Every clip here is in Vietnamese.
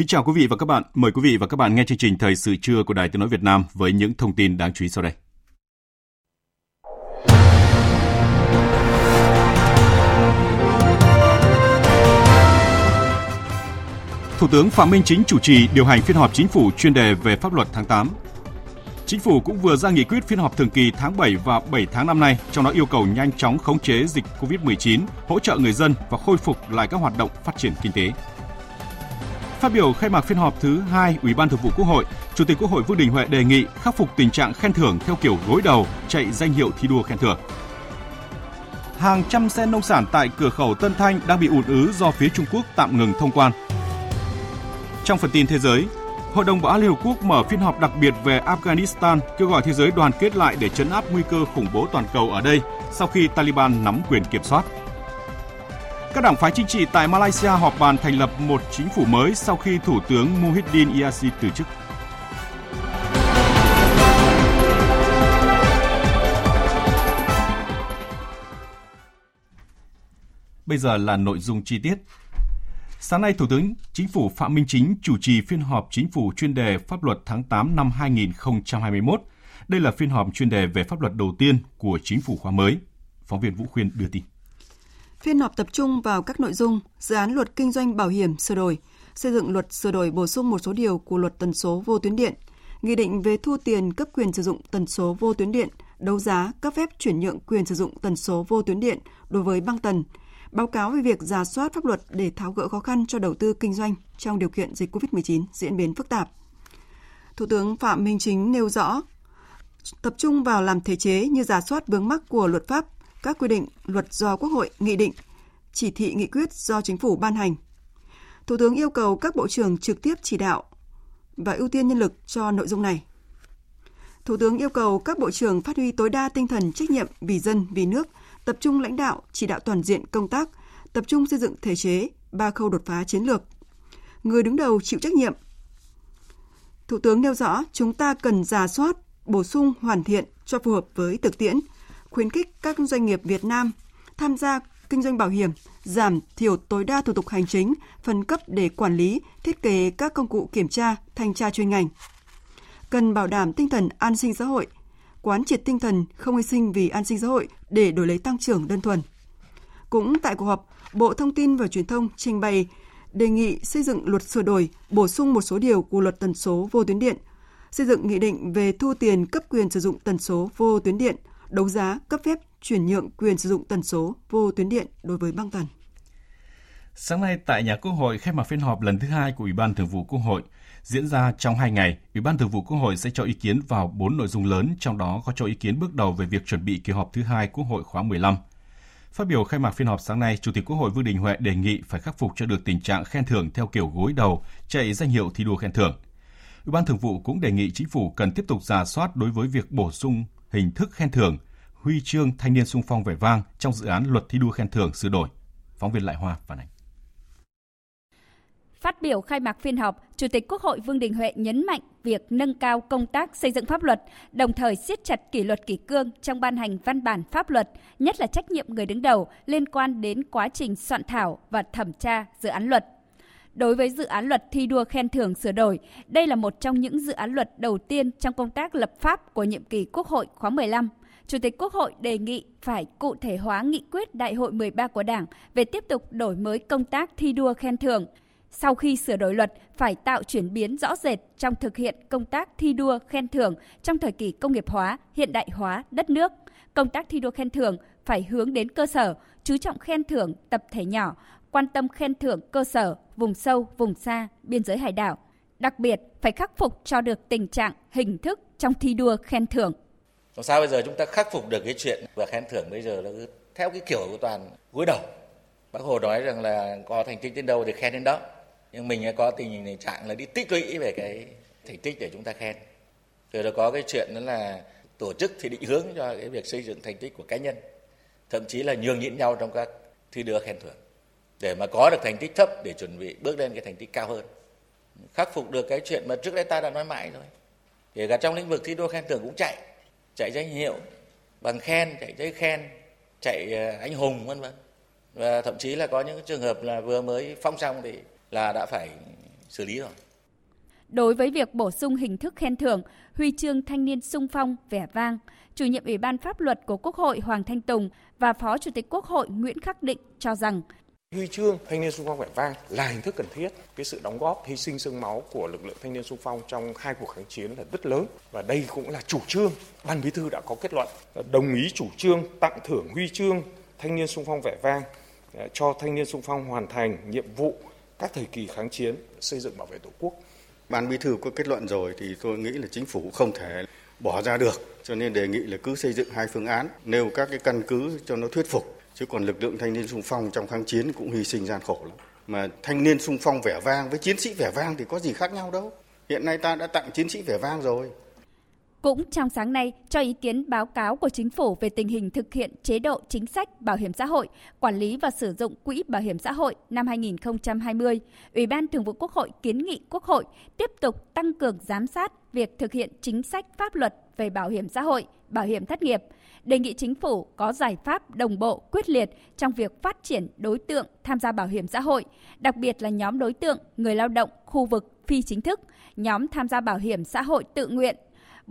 Kính chào quý vị và các bạn. Mời quý vị và các bạn nghe chương trình Thời sự trưa của Đài Tiếng nói Việt Nam với những thông tin đáng chú ý sau đây. Thủ tướng Phạm Minh Chính chủ trì điều hành phiên họp chính phủ chuyên đề về pháp luật tháng 8. Chính phủ cũng vừa ra nghị quyết phiên họp thường kỳ tháng 7 và 7 tháng năm nay, trong đó yêu cầu nhanh chóng khống chế dịch COVID-19, hỗ trợ người dân và khôi phục lại các hoạt động phát triển kinh tế. Phát biểu khai mạc phiên họp thứ hai Ủy ban Thường vụ Quốc hội, Chủ tịch Quốc hội Vương Đình Huệ đề nghị khắc phục tình trạng khen thưởng theo kiểu gối đầu, chạy danh hiệu thi đua khen thưởng. Hàng trăm xe nông sản tại cửa khẩu Tân Thanh đang bị ùn ứ do phía Trung Quốc tạm ngừng thông quan. Trong phần tin thế giới, Hội đồng Bảo an Liên Hợp Quốc mở phiên họp đặc biệt về Afghanistan, kêu gọi thế giới đoàn kết lại để chấn áp nguy cơ khủng bố toàn cầu ở đây sau khi Taliban nắm quyền kiểm soát. Các đảng phái chính trị tại Malaysia họp bàn thành lập một chính phủ mới sau khi Thủ tướng Muhyiddin Yassin từ chức. Bây giờ là nội dung chi tiết. Sáng nay, Thủ tướng Chính phủ Phạm Minh Chính chủ trì phiên họp chính phủ chuyên đề pháp luật tháng 8 năm 2021. Đây là phiên họp chuyên đề về pháp luật đầu tiên của chính phủ khóa mới. Phóng viên Vũ Khuyên đưa tin. Phiên họp tập trung vào các nội dung dự án luật kinh doanh bảo hiểm sửa đổi, xây dựng luật sửa đổi bổ sung một số điều của luật tần số vô tuyến điện, nghị định về thu tiền cấp quyền sử dụng tần số vô tuyến điện, đấu giá, cấp phép chuyển nhượng quyền sử dụng tần số vô tuyến điện đối với băng tần, báo cáo về việc giả soát pháp luật để tháo gỡ khó khăn cho đầu tư kinh doanh trong điều kiện dịch COVID-19 diễn biến phức tạp. Thủ tướng Phạm Minh Chính nêu rõ, tập trung vào làm thể chế như giả soát vướng mắc của luật pháp, các quy định, luật do Quốc hội, nghị định, chỉ thị nghị quyết do chính phủ ban hành. Thủ tướng yêu cầu các bộ trưởng trực tiếp chỉ đạo và ưu tiên nhân lực cho nội dung này. Thủ tướng yêu cầu các bộ trưởng phát huy tối đa tinh thần trách nhiệm vì dân, vì nước, tập trung lãnh đạo, chỉ đạo toàn diện công tác, tập trung xây dựng thể chế, ba khâu đột phá chiến lược. Người đứng đầu chịu trách nhiệm. Thủ tướng nêu rõ chúng ta cần giả soát, bổ sung, hoàn thiện cho phù hợp với thực tiễn, khuyến khích các doanh nghiệp Việt Nam tham gia kinh doanh bảo hiểm, giảm thiểu tối đa thủ tục hành chính, phân cấp để quản lý, thiết kế các công cụ kiểm tra, thanh tra chuyên ngành. Cần bảo đảm tinh thần an sinh xã hội, quán triệt tinh thần không hy sinh vì an sinh xã hội để đổi lấy tăng trưởng đơn thuần. Cũng tại cuộc họp, Bộ Thông tin và Truyền thông trình bày đề nghị xây dựng luật sửa đổi, bổ sung một số điều của luật tần số vô tuyến điện, xây dựng nghị định về thu tiền cấp quyền sử dụng tần số vô tuyến điện, đấu giá, cấp phép chuyển nhượng quyền sử dụng tần số vô tuyến điện đối với băng tần. Sáng nay tại nhà Quốc hội khai mạc phiên họp lần thứ hai của Ủy ban Thường vụ Quốc hội diễn ra trong hai ngày. Ủy ban Thường vụ Quốc hội sẽ cho ý kiến vào bốn nội dung lớn, trong đó có cho ý kiến bước đầu về việc chuẩn bị kỳ họp thứ hai Quốc hội khóa 15. Phát biểu khai mạc phiên họp sáng nay, Chủ tịch Quốc hội Vương Đình Huệ đề nghị phải khắc phục cho được tình trạng khen thưởng theo kiểu gối đầu, chạy danh hiệu thi đua khen thưởng. Ủy ban Thường vụ cũng đề nghị chính phủ cần tiếp tục giả soát đối với việc bổ sung hình thức khen thưởng, huy chương thanh niên sung phong vẻ vang trong dự án luật thi đua khen thưởng sửa đổi. Phóng viên Lại Hoa phản ánh. Phát biểu khai mạc phiên họp, Chủ tịch Quốc hội Vương Đình Huệ nhấn mạnh việc nâng cao công tác xây dựng pháp luật, đồng thời siết chặt kỷ luật kỷ cương trong ban hành văn bản pháp luật, nhất là trách nhiệm người đứng đầu liên quan đến quá trình soạn thảo và thẩm tra dự án luật. Đối với dự án luật thi đua khen thưởng sửa đổi, đây là một trong những dự án luật đầu tiên trong công tác lập pháp của nhiệm kỳ Quốc hội khóa 15. Chủ tịch Quốc hội đề nghị phải cụ thể hóa nghị quyết Đại hội 13 của Đảng về tiếp tục đổi mới công tác thi đua khen thưởng. Sau khi sửa đổi luật, phải tạo chuyển biến rõ rệt trong thực hiện công tác thi đua khen thưởng trong thời kỳ công nghiệp hóa, hiện đại hóa đất nước. Công tác thi đua khen thưởng phải hướng đến cơ sở, chú trọng khen thưởng tập thể nhỏ, quan tâm khen thưởng cơ sở, vùng sâu, vùng xa, biên giới hải đảo. Đặc biệt phải khắc phục cho được tình trạng hình thức trong thi đua khen thưởng. Làm sao bây giờ chúng ta khắc phục được cái chuyện và khen thưởng bây giờ là theo cái kiểu của toàn gối đầu. Bác Hồ nói rằng là có thành tích đến đâu thì khen đến đó. Nhưng mình có tình hình trạng là đi tích lũy về cái thành tích để chúng ta khen. Rồi là có cái chuyện đó là tổ chức thì định hướng cho cái việc xây dựng thành tích của cá nhân. Thậm chí là nhường nhịn nhau trong các thi đua khen thưởng để mà có được thành tích thấp để chuẩn bị bước lên cái thành tích cao hơn. Khắc phục được cái chuyện mà trước đây ta đã nói mãi rồi. Kể cả trong lĩnh vực thi đua khen thưởng cũng chạy chạy danh hiệu bằng khen chạy giấy khen chạy ờ, anh hùng vân vân. Và thậm chí là có những trường hợp là vừa mới phong xong thì là đã phải xử lý rồi. Đối với việc bổ sung hình thức khen thưởng, huy chương thanh niên sung phong vẻ vang, chủ nhiệm Ủy ban pháp luật của Quốc hội Hoàng Thanh Tùng và Phó Chủ tịch Quốc hội Nguyễn Khắc Định cho rằng Huy chương thanh niên sung phong vẻ vang là hình thức cần thiết. Cái sự đóng góp, hy sinh sương máu của lực lượng thanh niên sung phong trong hai cuộc kháng chiến là rất lớn và đây cũng là chủ trương. Ban Bí thư đã có kết luận ờ, đồng ý chủ trương tặng thưởng huy chương thanh niên sung phong vẻ vang ờ, cho thanh niên sung phong hoàn thành nhiệm vụ các thời kỳ kháng chiến xây dựng bảo vệ Tổ quốc. Ban Bí thư có kết luận rồi thì tôi nghĩ là chính phủ không thể bỏ ra được, cho nên đề nghị là cứ xây dựng hai phương án, nêu các cái căn cứ cho nó thuyết phục chứ còn lực lượng thanh niên sung phong trong kháng chiến cũng hy sinh gian khổ lắm. Mà thanh niên sung phong vẻ vang với chiến sĩ vẻ vang thì có gì khác nhau đâu. Hiện nay ta đã tặng chiến sĩ vẻ vang rồi. Cũng trong sáng nay, cho ý kiến báo cáo của chính phủ về tình hình thực hiện chế độ chính sách bảo hiểm xã hội, quản lý và sử dụng quỹ bảo hiểm xã hội năm 2020, Ủy ban Thường vụ Quốc hội kiến nghị Quốc hội tiếp tục tăng cường giám sát việc thực hiện chính sách pháp luật về bảo hiểm xã hội, bảo hiểm thất nghiệp, đề nghị chính phủ có giải pháp đồng bộ quyết liệt trong việc phát triển đối tượng tham gia bảo hiểm xã hội, đặc biệt là nhóm đối tượng người lao động khu vực phi chính thức, nhóm tham gia bảo hiểm xã hội tự nguyện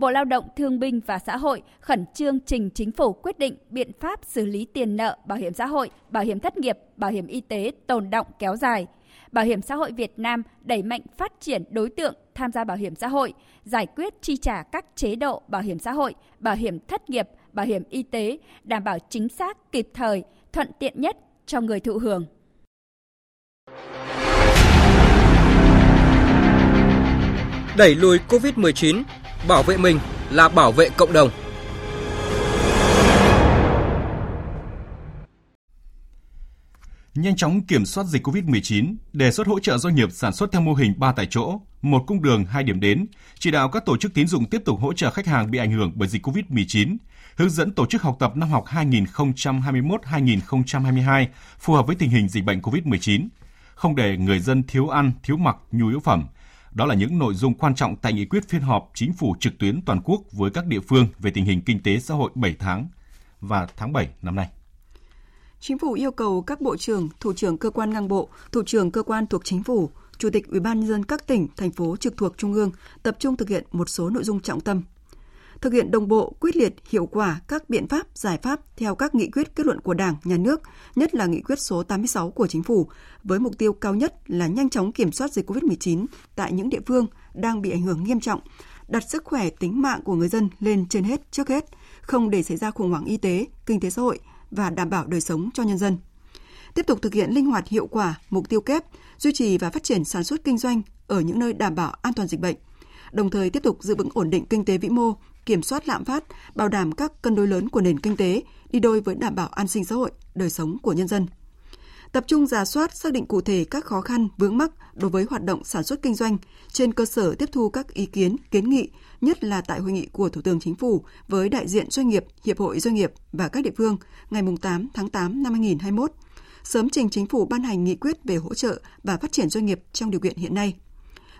Bộ Lao động Thương binh và Xã hội khẩn trương trình chính phủ quyết định biện pháp xử lý tiền nợ bảo hiểm xã hội, bảo hiểm thất nghiệp, bảo hiểm y tế tồn động kéo dài. Bảo hiểm xã hội Việt Nam đẩy mạnh phát triển đối tượng tham gia bảo hiểm xã hội, giải quyết chi trả các chế độ bảo hiểm xã hội, bảo hiểm thất nghiệp, bảo hiểm y tế, đảm bảo chính xác, kịp thời, thuận tiện nhất cho người thụ hưởng. Đẩy lùi COVID-19 Bảo vệ mình là bảo vệ cộng đồng. Nhanh chóng kiểm soát dịch COVID-19, đề xuất hỗ trợ doanh nghiệp sản xuất theo mô hình ba tại chỗ, một cung đường, hai điểm đến, chỉ đạo các tổ chức tín dụng tiếp tục hỗ trợ khách hàng bị ảnh hưởng bởi dịch COVID-19, hướng dẫn tổ chức học tập năm học 2021-2022 phù hợp với tình hình dịch bệnh COVID-19, không để người dân thiếu ăn, thiếu mặc, nhu yếu phẩm, đó là những nội dung quan trọng tại nghị quyết phiên họp chính phủ trực tuyến toàn quốc với các địa phương về tình hình kinh tế xã hội 7 tháng và tháng 7 năm nay. Chính phủ yêu cầu các bộ trưởng, thủ trưởng cơ quan ngang bộ, thủ trưởng cơ quan thuộc chính phủ, chủ tịch Ủy ban nhân dân các tỉnh, thành phố trực thuộc trung ương tập trung thực hiện một số nội dung trọng tâm. Thực hiện đồng bộ, quyết liệt, hiệu quả các biện pháp, giải pháp theo các nghị quyết kết luận của Đảng, Nhà nước, nhất là nghị quyết số 86 của Chính phủ, với mục tiêu cao nhất là nhanh chóng kiểm soát dịch COVID-19 tại những địa phương đang bị ảnh hưởng nghiêm trọng, đặt sức khỏe tính mạng của người dân lên trên hết trước hết, không để xảy ra khủng hoảng y tế, kinh tế xã hội và đảm bảo đời sống cho nhân dân. Tiếp tục thực hiện linh hoạt hiệu quả mục tiêu kép, duy trì và phát triển sản xuất kinh doanh ở những nơi đảm bảo an toàn dịch bệnh, đồng thời tiếp tục giữ vững ổn định kinh tế vĩ mô, kiểm soát lạm phát, bảo đảm các cân đối lớn của nền kinh tế, đi đôi với đảm bảo an sinh xã hội, đời sống của nhân dân. Tập trung giả soát xác định cụ thể các khó khăn, vướng mắc đối với hoạt động sản xuất kinh doanh trên cơ sở tiếp thu các ý kiến, kiến nghị, nhất là tại hội nghị của Thủ tướng Chính phủ với đại diện doanh nghiệp, hiệp hội doanh nghiệp và các địa phương ngày 8 tháng 8 năm 2021 sớm trình chính phủ ban hành nghị quyết về hỗ trợ và phát triển doanh nghiệp trong điều kiện hiện nay.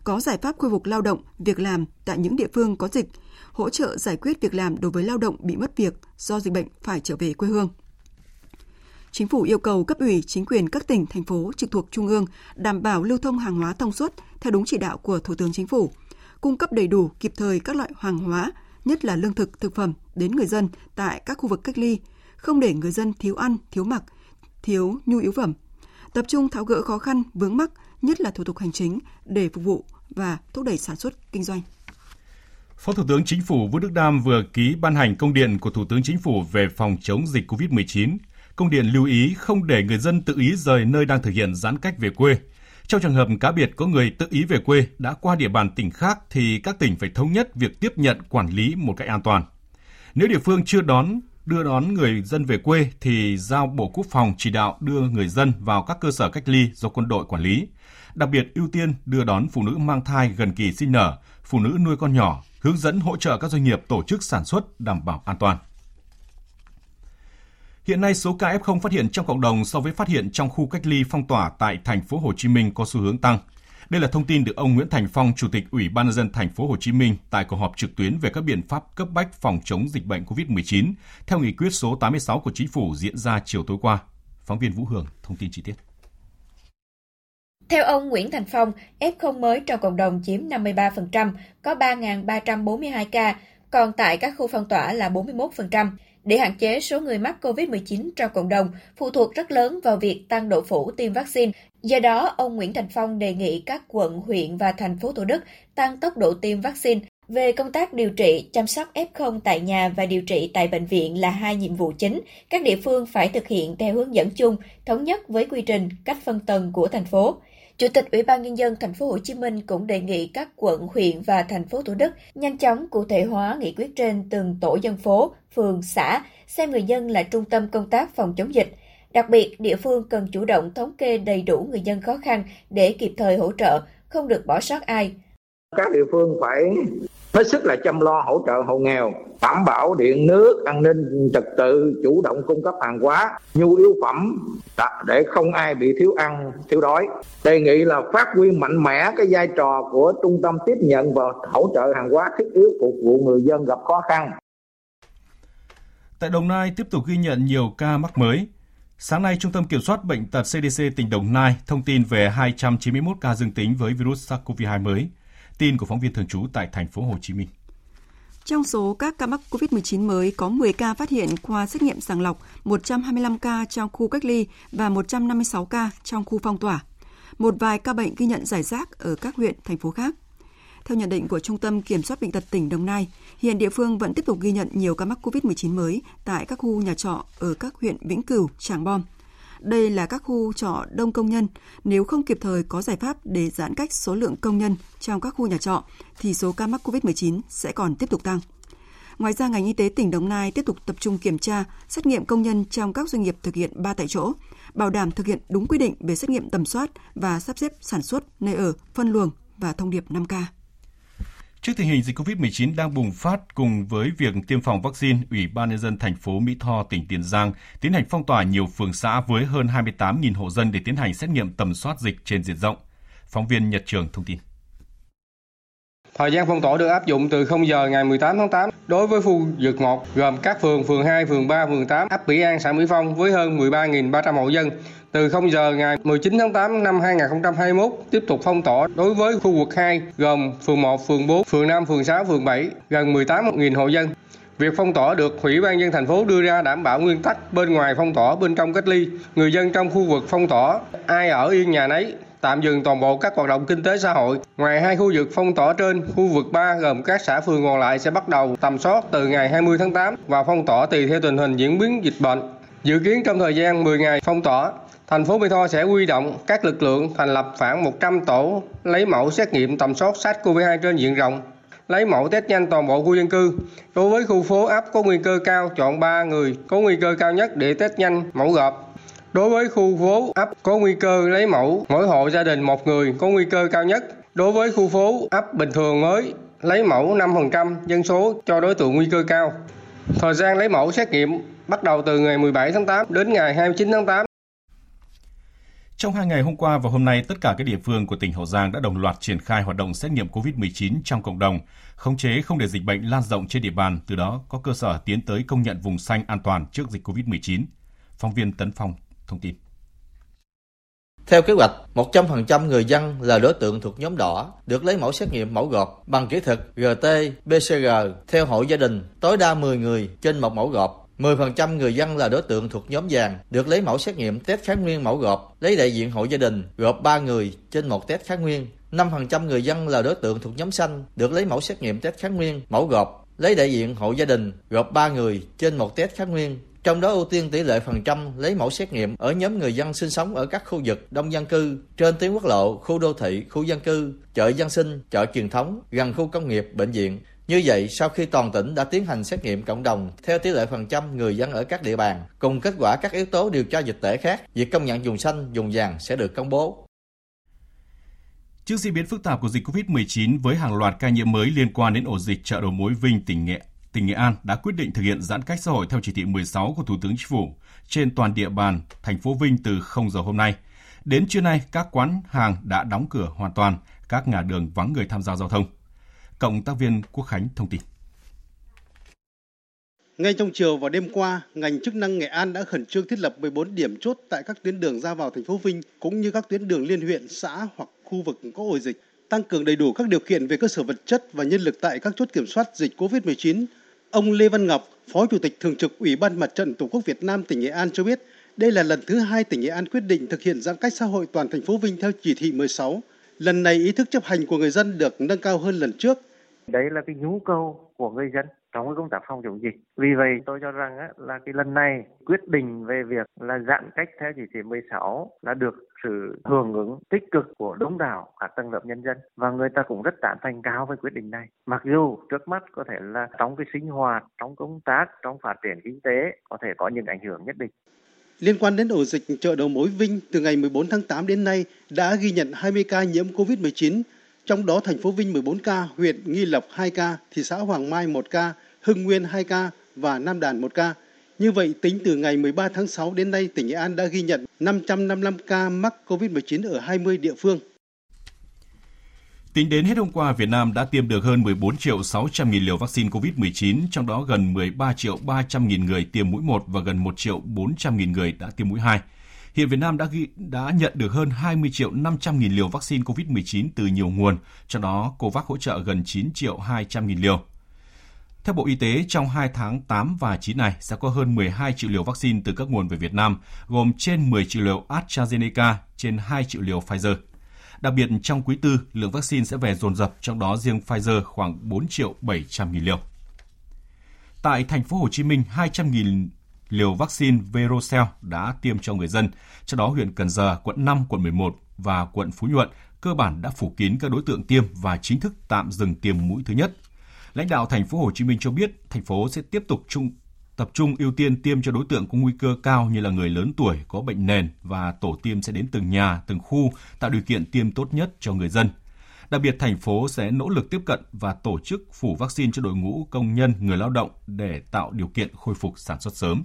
Có giải pháp khôi phục lao động, việc làm tại những địa phương có dịch, hỗ trợ giải quyết việc làm đối với lao động bị mất việc do dịch bệnh phải trở về quê hương. Chính phủ yêu cầu cấp ủy, chính quyền các tỉnh, thành phố trực thuộc Trung ương đảm bảo lưu thông hàng hóa thông suốt theo đúng chỉ đạo của Thủ tướng Chính phủ, cung cấp đầy đủ kịp thời các loại hàng hóa, nhất là lương thực, thực phẩm đến người dân tại các khu vực cách ly, không để người dân thiếu ăn, thiếu mặc, thiếu nhu yếu phẩm. Tập trung tháo gỡ khó khăn, vướng mắc, nhất là thủ tục hành chính để phục vụ và thúc đẩy sản xuất kinh doanh. Phó Thủ tướng Chính phủ Vũ Đức Đam vừa ký ban hành công điện của Thủ tướng Chính phủ về phòng chống dịch COVID-19 công điện lưu ý không để người dân tự ý rời nơi đang thực hiện giãn cách về quê. Trong trường hợp cá biệt có người tự ý về quê đã qua địa bàn tỉnh khác thì các tỉnh phải thống nhất việc tiếp nhận quản lý một cách an toàn. Nếu địa phương chưa đón đưa đón người dân về quê thì giao Bộ Quốc phòng chỉ đạo đưa người dân vào các cơ sở cách ly do quân đội quản lý. Đặc biệt ưu tiên đưa đón phụ nữ mang thai gần kỳ sinh nở, phụ nữ nuôi con nhỏ, hướng dẫn hỗ trợ các doanh nghiệp tổ chức sản xuất đảm bảo an toàn. Hiện nay số ca F0 phát hiện trong cộng đồng so với phát hiện trong khu cách ly phong tỏa tại thành phố Hồ Chí Minh có xu hướng tăng. Đây là thông tin được ông Nguyễn Thành Phong, Chủ tịch Ủy ban nhân dân thành phố Hồ Chí Minh tại cuộc họp trực tuyến về các biện pháp cấp bách phòng chống dịch bệnh COVID-19 theo nghị quyết số 86 của chính phủ diễn ra chiều tối qua. Phóng viên Vũ Hường thông tin chi tiết. Theo ông Nguyễn Thành Phong, F0 mới trong cộng đồng chiếm 53%, có 3.342 ca, còn tại các khu phong tỏa là 41%. Để hạn chế số người mắc COVID-19 trong cộng đồng phụ thuộc rất lớn vào việc tăng độ phủ tiêm vaccine. Do đó, ông Nguyễn Thành Phong đề nghị các quận, huyện và thành phố Thủ Đức tăng tốc độ tiêm vaccine. Về công tác điều trị, chăm sóc F0 tại nhà và điều trị tại bệnh viện là hai nhiệm vụ chính. Các địa phương phải thực hiện theo hướng dẫn chung, thống nhất với quy trình, cách phân tầng của thành phố. Chủ tịch Ủy ban nhân dân thành phố Hồ Chí Minh cũng đề nghị các quận, huyện và thành phố Thủ Đức nhanh chóng cụ thể hóa nghị quyết trên từng tổ dân phố, phường, xã, xem người dân là trung tâm công tác phòng chống dịch. Đặc biệt, địa phương cần chủ động thống kê đầy đủ người dân khó khăn để kịp thời hỗ trợ, không được bỏ sót ai. Các địa phương phải hết sức là chăm lo hỗ trợ hộ nghèo, đảm bảo điện nước, an ninh trật tự, chủ động cung cấp hàng hóa, nhu yếu phẩm để không ai bị thiếu ăn, thiếu đói. Đề nghị là phát huy mạnh mẽ cái vai trò của trung tâm tiếp nhận và hỗ trợ hàng hóa thiết yếu phục vụ người dân gặp khó khăn. Tại Đồng Nai tiếp tục ghi nhận nhiều ca mắc mới. Sáng nay, Trung tâm Kiểm soát Bệnh tật CDC tỉnh Đồng Nai thông tin về 291 ca dương tính với virus SARS-CoV-2 mới. Tin của phóng viên thường trú tại thành phố Hồ Chí Minh. Trong số các ca mắc COVID-19 mới có 10 ca phát hiện qua xét nghiệm sàng lọc, 125 ca trong khu cách ly và 156 ca trong khu phong tỏa. Một vài ca bệnh ghi nhận giải rác ở các huyện, thành phố khác. Theo nhận định của Trung tâm Kiểm soát Bệnh tật tỉnh Đồng Nai, hiện địa phương vẫn tiếp tục ghi nhận nhiều ca mắc COVID-19 mới tại các khu nhà trọ ở các huyện Vĩnh Cửu, Tràng Bom. Đây là các khu trọ đông công nhân. Nếu không kịp thời có giải pháp để giãn cách số lượng công nhân trong các khu nhà trọ, thì số ca mắc COVID-19 sẽ còn tiếp tục tăng. Ngoài ra, ngành y tế tỉnh Đồng Nai tiếp tục tập trung kiểm tra, xét nghiệm công nhân trong các doanh nghiệp thực hiện ba tại chỗ, bảo đảm thực hiện đúng quy định về xét nghiệm tầm soát và sắp xếp sản xuất, nơi ở, phân luồng và thông điệp 5K. Trước tình hình dịch COVID-19 đang bùng phát cùng với việc tiêm phòng vaccine, Ủy ban nhân dân thành phố Mỹ Tho, tỉnh Tiền Giang tiến hành phong tỏa nhiều phường xã với hơn 28.000 hộ dân để tiến hành xét nghiệm tầm soát dịch trên diện rộng. Phóng viên Nhật Trường thông tin. Thời gian phong tỏa được áp dụng từ 0 giờ ngày 18 tháng 8 đối với khu vực 1 gồm các phường phường 2, phường 3, phường 8, ấp Mỹ An, xã Mỹ Phong với hơn 13.300 hộ dân. Từ 0 giờ ngày 19 tháng 8 năm 2021 tiếp tục phong tỏa đối với khu vực 2 gồm phường 1, phường 4, phường 5, phường 6, phường 7 gần 18.000 hộ dân. Việc phong tỏa được Ủy ban dân thành phố đưa ra đảm bảo nguyên tắc bên ngoài phong tỏa bên trong cách ly. Người dân trong khu vực phong tỏa ai ở yên nhà nấy, tạm dừng toàn bộ các hoạt động kinh tế xã hội. Ngoài hai khu vực phong tỏa trên, khu vực 3 gồm các xã phường còn lại sẽ bắt đầu tầm soát từ ngày 20 tháng 8 và phong tỏa tùy theo tình hình diễn biến dịch bệnh. Dự kiến trong thời gian 10 ngày phong tỏa, thành phố Mỹ Tho sẽ huy động các lực lượng thành lập khoảng 100 tổ lấy mẫu xét nghiệm tầm soát SARS-CoV-2 trên diện rộng, lấy mẫu test nhanh toàn bộ khu dân cư. Đối với khu phố ấp có nguy cơ cao, chọn 3 người có nguy cơ cao nhất để test nhanh mẫu gộp Đối với khu phố ấp có nguy cơ lấy mẫu, mỗi hộ gia đình một người có nguy cơ cao nhất. Đối với khu phố ấp bình thường mới, lấy mẫu 5% dân số cho đối tượng nguy cơ cao. Thời gian lấy mẫu xét nghiệm bắt đầu từ ngày 17 tháng 8 đến ngày 29 tháng 8. Trong hai ngày hôm qua và hôm nay, tất cả các địa phương của tỉnh Hậu Giang đã đồng loạt triển khai hoạt động xét nghiệm COVID-19 trong cộng đồng, khống chế không để dịch bệnh lan rộng trên địa bàn, từ đó có cơ sở tiến tới công nhận vùng xanh an toàn trước dịch COVID-19. Phóng viên Tấn Phong thông tin. Theo kế hoạch, 100% người dân là đối tượng thuộc nhóm đỏ được lấy mẫu xét nghiệm mẫu gộp bằng kỹ thuật RT-PCR theo hộ gia đình, tối đa 10 người trên một mẫu gộp. 10% người dân là đối tượng thuộc nhóm vàng được lấy mẫu xét nghiệm test kháng nguyên mẫu gộp, lấy đại diện hộ gia đình gộp 3 người trên một test kháng nguyên. 5% người dân là đối tượng thuộc nhóm xanh được lấy mẫu xét nghiệm test kháng nguyên mẫu gộp, lấy đại diện hộ gia đình gộp 3 người trên một test kháng nguyên trong đó ưu tiên tỷ lệ phần trăm lấy mẫu xét nghiệm ở nhóm người dân sinh sống ở các khu vực đông dân cư, trên tuyến quốc lộ, khu đô thị, khu dân cư, chợ dân sinh, chợ truyền thống, gần khu công nghiệp, bệnh viện. Như vậy, sau khi toàn tỉnh đã tiến hành xét nghiệm cộng đồng theo tỷ lệ phần trăm người dân ở các địa bàn, cùng kết quả các yếu tố điều tra dịch tễ khác, việc công nhận vùng xanh, vùng vàng sẽ được công bố. Trước diễn biến phức tạp của dịch COVID-19 với hàng loạt ca nhiễm mới liên quan đến ổ dịch chợ đầu mối Vinh, tỉnh Nghệ tỉnh Nghệ An đã quyết định thực hiện giãn cách xã hội theo chỉ thị 16 của Thủ tướng Chính phủ trên toàn địa bàn thành phố Vinh từ 0 giờ hôm nay. Đến trưa nay, các quán hàng đã đóng cửa hoàn toàn, các ngã đường vắng người tham gia giao thông. Cộng tác viên Quốc Khánh thông tin. Ngay trong chiều và đêm qua, ngành chức năng Nghệ An đã khẩn trương thiết lập 14 điểm chốt tại các tuyến đường ra vào thành phố Vinh cũng như các tuyến đường liên huyện, xã hoặc khu vực có ổ dịch, tăng cường đầy đủ các điều kiện về cơ sở vật chất và nhân lực tại các chốt kiểm soát dịch COVID-19. Ông Lê Văn Ngọc, Phó Chủ tịch Thường trực Ủy ban Mặt trận Tổ quốc Việt Nam tỉnh Nghệ An cho biết, đây là lần thứ hai tỉnh Nghệ An quyết định thực hiện giãn cách xã hội toàn thành phố Vinh theo chỉ thị 16. Lần này ý thức chấp hành của người dân được nâng cao hơn lần trước. Đấy là cái nhu cầu của người dân trong cái công tác phòng chống dịch. Vì vậy tôi cho rằng á, là cái lần này quyết định về việc là giãn cách theo chỉ thị 16 là được sự hưởng ứng tích cực của đông đảo các tầng lớp nhân dân và người ta cũng rất tán thành cao với quyết định này. Mặc dù trước mắt có thể là trong cái sinh hoạt, trong công tác, trong phát triển kinh tế có thể có những ảnh hưởng nhất định. Liên quan đến ổ dịch chợ đầu mối Vinh, từ ngày 14 tháng 8 đến nay đã ghi nhận 20 ca nhiễm COVID-19, trong đó thành phố Vinh 14 ca, huyện Nghi Lộc 2 ca, thị xã Hoàng Mai 1 ca, Hưng Nguyên 2 ca và Nam Đàn 1 ca. Như vậy, tính từ ngày 13 tháng 6 đến nay, tỉnh Nghệ An đã ghi nhận 555 ca mắc COVID-19 ở 20 địa phương. Tính đến hết hôm qua, Việt Nam đã tiêm được hơn 14 triệu 600 nghìn liều vaccine COVID-19, trong đó gần 13 triệu 300 nghìn người tiêm mũi 1 và gần 1 triệu 400 nghìn người đã tiêm mũi 2. Hiện Việt Nam đã ghi, đã nhận được hơn 20 triệu 500 nghìn liều vaccine COVID-19 từ nhiều nguồn, trong đó COVAX hỗ trợ gần 9 triệu 200 nghìn liều. Theo Bộ Y tế, trong 2 tháng 8 và 9 này sẽ có hơn 12 triệu liều vaccine từ các nguồn về Việt Nam, gồm trên 10 triệu liều AstraZeneca, trên 2 triệu liều Pfizer. Đặc biệt trong quý tư, lượng vaccine sẽ về dồn dập, trong đó riêng Pfizer khoảng 4 triệu 700 nghìn liều. Tại thành phố Hồ Chí Minh, 200.000 liều vaccine Verocell đã tiêm cho người dân, trong đó huyện Cần Giờ, quận 5, quận 11 và quận Phú Nhuận cơ bản đã phủ kín các đối tượng tiêm và chính thức tạm dừng tiêm mũi thứ nhất. Lãnh đạo thành phố Hồ Chí Minh cho biết, thành phố sẽ tiếp tục chung tập trung ưu tiên tiêm cho đối tượng có nguy cơ cao như là người lớn tuổi, có bệnh nền và tổ tiêm sẽ đến từng nhà, từng khu tạo điều kiện tiêm tốt nhất cho người dân. Đặc biệt, thành phố sẽ nỗ lực tiếp cận và tổ chức phủ vaccine cho đội ngũ công nhân, người lao động để tạo điều kiện khôi phục sản xuất sớm.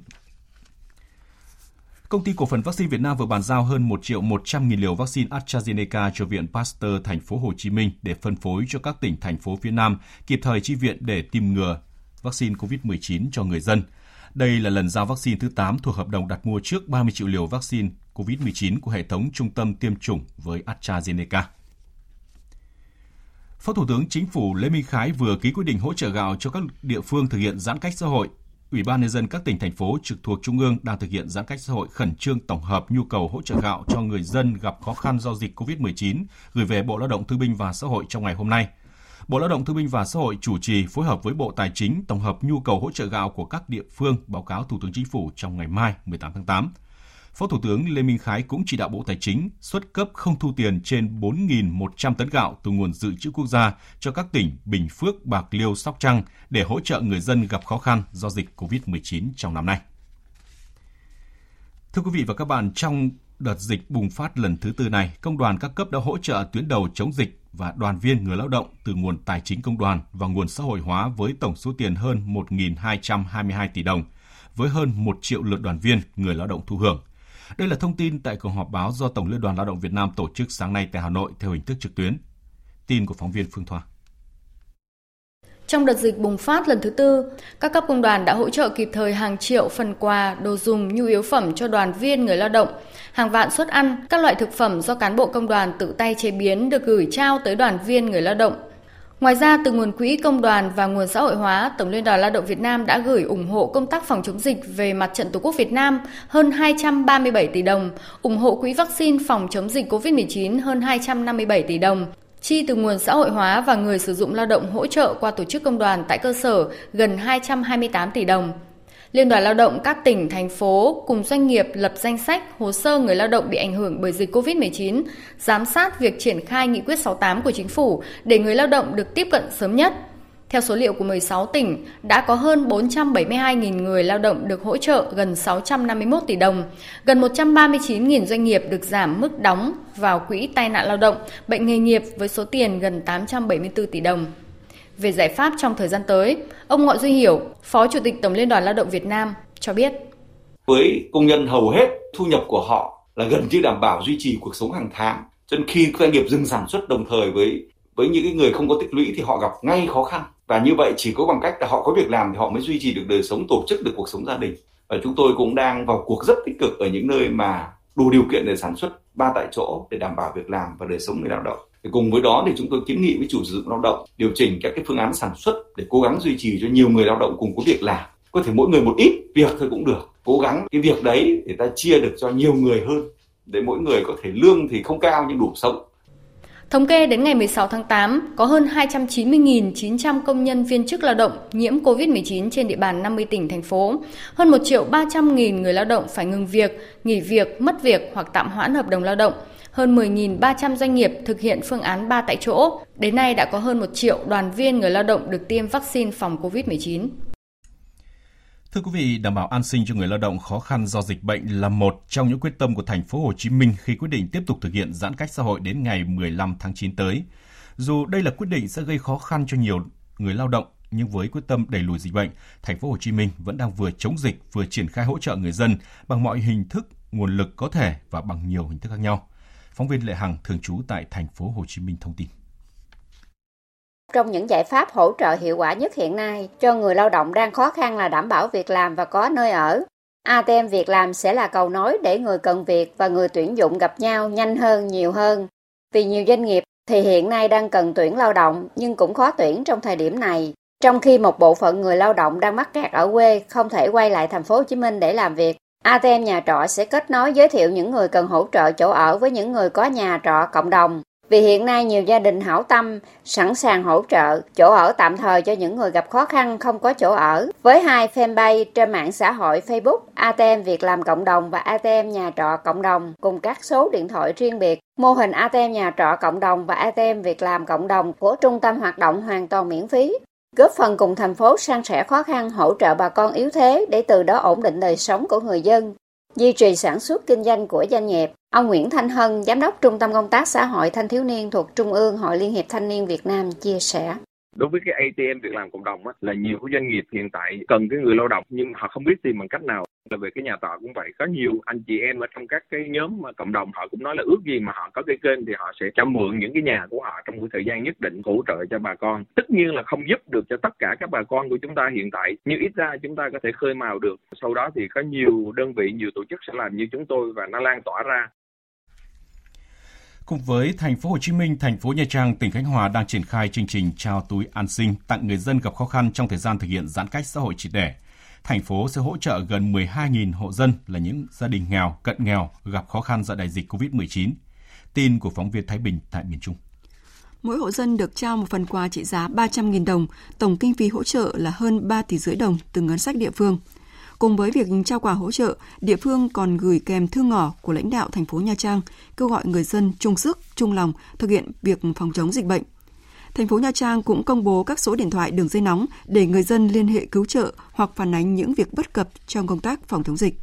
Công ty cổ phần vaccine Việt Nam vừa bàn giao hơn 1 triệu 100 nghìn liều vaccine AstraZeneca cho Viện Pasteur thành phố Hồ Chí Minh để phân phối cho các tỉnh thành phố phía Nam kịp thời chi viện để tiêm ngừa vaccine COVID-19 cho người dân. Đây là lần giao vaccine thứ 8 thuộc hợp đồng đặt mua trước 30 triệu liều vaccine COVID-19 của hệ thống trung tâm tiêm chủng với AstraZeneca. Phó Thủ tướng Chính phủ Lê Minh Khái vừa ký quyết định hỗ trợ gạo cho các địa phương thực hiện giãn cách xã hội. Ủy ban nhân dân các tỉnh, thành phố trực thuộc trung ương đang thực hiện giãn cách xã hội khẩn trương tổng hợp nhu cầu hỗ trợ gạo cho người dân gặp khó khăn do dịch COVID-19 gửi về Bộ Lao động Thương binh và Xã hội trong ngày hôm nay. Bộ Lao động Thương binh và Xã hội chủ trì phối hợp với Bộ Tài chính tổng hợp nhu cầu hỗ trợ gạo của các địa phương, báo cáo Thủ tướng Chính phủ trong ngày mai 18 tháng 8. Phó Thủ tướng Lê Minh Khái cũng chỉ đạo Bộ Tài chính xuất cấp không thu tiền trên 4.100 tấn gạo từ nguồn dự trữ quốc gia cho các tỉnh Bình Phước, Bạc Liêu, Sóc Trăng để hỗ trợ người dân gặp khó khăn do dịch COVID-19 trong năm nay. Thưa quý vị và các bạn, trong đợt dịch bùng phát lần thứ tư này, công đoàn các cấp đã hỗ trợ tuyến đầu chống dịch và đoàn viên người lao động từ nguồn tài chính công đoàn và nguồn xã hội hóa với tổng số tiền hơn 1.222 tỷ đồng, với hơn 1 triệu lượt đoàn viên người lao động thụ hưởng – đây là thông tin tại cuộc họp báo do Tổng Liên đoàn Lao động Việt Nam tổ chức sáng nay tại Hà Nội theo hình thức trực tuyến. Tin của phóng viên Phương Thoa. Trong đợt dịch bùng phát lần thứ tư, các cấp công đoàn đã hỗ trợ kịp thời hàng triệu phần quà, đồ dùng, nhu yếu phẩm cho đoàn viên người lao động, hàng vạn suất ăn, các loại thực phẩm do cán bộ công đoàn tự tay chế biến được gửi trao tới đoàn viên người lao động. Ngoài ra, từ nguồn quỹ công đoàn và nguồn xã hội hóa, Tổng Liên đoàn Lao động Việt Nam đã gửi ủng hộ công tác phòng chống dịch về mặt trận Tổ quốc Việt Nam hơn 237 tỷ đồng, ủng hộ quỹ vaccine phòng chống dịch COVID-19 hơn 257 tỷ đồng, chi từ nguồn xã hội hóa và người sử dụng lao động hỗ trợ qua tổ chức công đoàn tại cơ sở gần 228 tỷ đồng. Liên đoàn Lao động các tỉnh, thành phố cùng doanh nghiệp lập danh sách hồ sơ người lao động bị ảnh hưởng bởi dịch COVID-19, giám sát việc triển khai nghị quyết 68 của chính phủ để người lao động được tiếp cận sớm nhất. Theo số liệu của 16 tỉnh, đã có hơn 472.000 người lao động được hỗ trợ gần 651 tỷ đồng, gần 139.000 doanh nghiệp được giảm mức đóng vào quỹ tai nạn lao động, bệnh nghề nghiệp với số tiền gần 874 tỷ đồng. Về giải pháp trong thời gian tới, ông Ngọ Duy Hiểu, Phó Chủ tịch Tổng Liên đoàn Lao động Việt Nam cho biết. Với công nhân hầu hết thu nhập của họ là gần như đảm bảo duy trì cuộc sống hàng tháng. Cho nên khi doanh nghiệp dừng sản xuất đồng thời với với những người không có tích lũy thì họ gặp ngay khó khăn và như vậy chỉ có bằng cách là họ có việc làm thì họ mới duy trì được đời sống tổ chức được cuộc sống gia đình và chúng tôi cũng đang vào cuộc rất tích cực ở những nơi mà đủ điều kiện để sản xuất ba tại chỗ để đảm bảo việc làm và đời sống người lao động thì cùng với đó thì chúng tôi kiến nghị với chủ sử dụng lao động điều chỉnh các cái phương án sản xuất để cố gắng duy trì cho nhiều người lao động cùng có việc làm có thể mỗi người một ít việc thôi cũng được cố gắng cái việc đấy để ta chia được cho nhiều người hơn để mỗi người có thể lương thì không cao nhưng đủ sống Thống kê đến ngày 16 tháng 8, có hơn 290.900 công nhân viên chức lao động nhiễm COVID-19 trên địa bàn 50 tỉnh, thành phố. Hơn 1 triệu 300.000 người lao động phải ngừng việc, nghỉ việc, mất việc hoặc tạm hoãn hợp đồng lao động. Hơn 10.300 doanh nghiệp thực hiện phương án 3 tại chỗ. Đến nay đã có hơn 1 triệu đoàn viên người lao động được tiêm vaccine phòng COVID-19. Thưa quý vị, đảm bảo an sinh cho người lao động khó khăn do dịch bệnh là một trong những quyết tâm của thành phố Hồ Chí Minh khi quyết định tiếp tục thực hiện giãn cách xã hội đến ngày 15 tháng 9 tới. Dù đây là quyết định sẽ gây khó khăn cho nhiều người lao động, nhưng với quyết tâm đẩy lùi dịch bệnh, thành phố Hồ Chí Minh vẫn đang vừa chống dịch vừa triển khai hỗ trợ người dân bằng mọi hình thức, nguồn lực có thể và bằng nhiều hình thức khác nhau. Phóng viên Lệ Hằng thường trú tại thành phố Hồ Chí Minh thông tin trong những giải pháp hỗ trợ hiệu quả nhất hiện nay cho người lao động đang khó khăn là đảm bảo việc làm và có nơi ở. ATM việc làm sẽ là cầu nối để người cần việc và người tuyển dụng gặp nhau nhanh hơn, nhiều hơn. Vì nhiều doanh nghiệp thì hiện nay đang cần tuyển lao động nhưng cũng khó tuyển trong thời điểm này. Trong khi một bộ phận người lao động đang mắc kẹt ở quê không thể quay lại thành phố Hồ Chí Minh để làm việc, ATM nhà trọ sẽ kết nối giới thiệu những người cần hỗ trợ chỗ ở với những người có nhà trọ cộng đồng. Vì hiện nay nhiều gia đình hảo tâm sẵn sàng hỗ trợ chỗ ở tạm thời cho những người gặp khó khăn không có chỗ ở. Với hai fanpage trên mạng xã hội Facebook, ATM Việc làm cộng đồng và ATM nhà trọ cộng đồng cùng các số điện thoại riêng biệt, mô hình ATM nhà trọ cộng đồng và ATM Việc làm cộng đồng của trung tâm hoạt động hoàn toàn miễn phí góp phần cùng thành phố san sẻ khó khăn hỗ trợ bà con yếu thế để từ đó ổn định đời sống của người dân duy trì sản xuất kinh doanh của doanh nghiệp. Ông Nguyễn Thanh Hân, Giám đốc Trung tâm Công tác Xã hội Thanh thiếu niên thuộc Trung ương Hội Liên hiệp Thanh niên Việt Nam chia sẻ đối với cái ATM việc làm cộng đồng á, là nhiều cái doanh nghiệp hiện tại cần cái người lao động nhưng họ không biết tìm bằng cách nào. Là về cái nhà trọ cũng vậy có nhiều anh chị em ở trong các cái nhóm mà cộng đồng họ cũng nói là ước gì mà họ có cái kênh thì họ sẽ cho mượn những cái nhà của họ trong một thời gian nhất định hỗ trợ cho bà con. Tất nhiên là không giúp được cho tất cả các bà con của chúng ta hiện tại nhưng ít ra chúng ta có thể khơi mào được. Sau đó thì có nhiều đơn vị nhiều tổ chức sẽ làm như chúng tôi và nó lan tỏa ra. Cùng với thành phố Hồ Chí Minh, thành phố Nha Trang, tỉnh Khánh Hòa đang triển khai chương trình trao túi an sinh tặng người dân gặp khó khăn trong thời gian thực hiện giãn cách xã hội triệt để. Thành phố sẽ hỗ trợ gần 12.000 hộ dân là những gia đình nghèo, cận nghèo gặp khó khăn do đại dịch COVID-19. Tin của phóng viên Thái Bình tại miền Trung. Mỗi hộ dân được trao một phần quà trị giá 300.000 đồng, tổng kinh phí hỗ trợ là hơn 3 tỷ rưỡi đồng từ ngân sách địa phương. Cùng với việc trao quà hỗ trợ, địa phương còn gửi kèm thư ngỏ của lãnh đạo thành phố Nha Trang kêu gọi người dân chung sức, chung lòng thực hiện việc phòng chống dịch bệnh. Thành phố Nha Trang cũng công bố các số điện thoại đường dây nóng để người dân liên hệ cứu trợ hoặc phản ánh những việc bất cập trong công tác phòng chống dịch.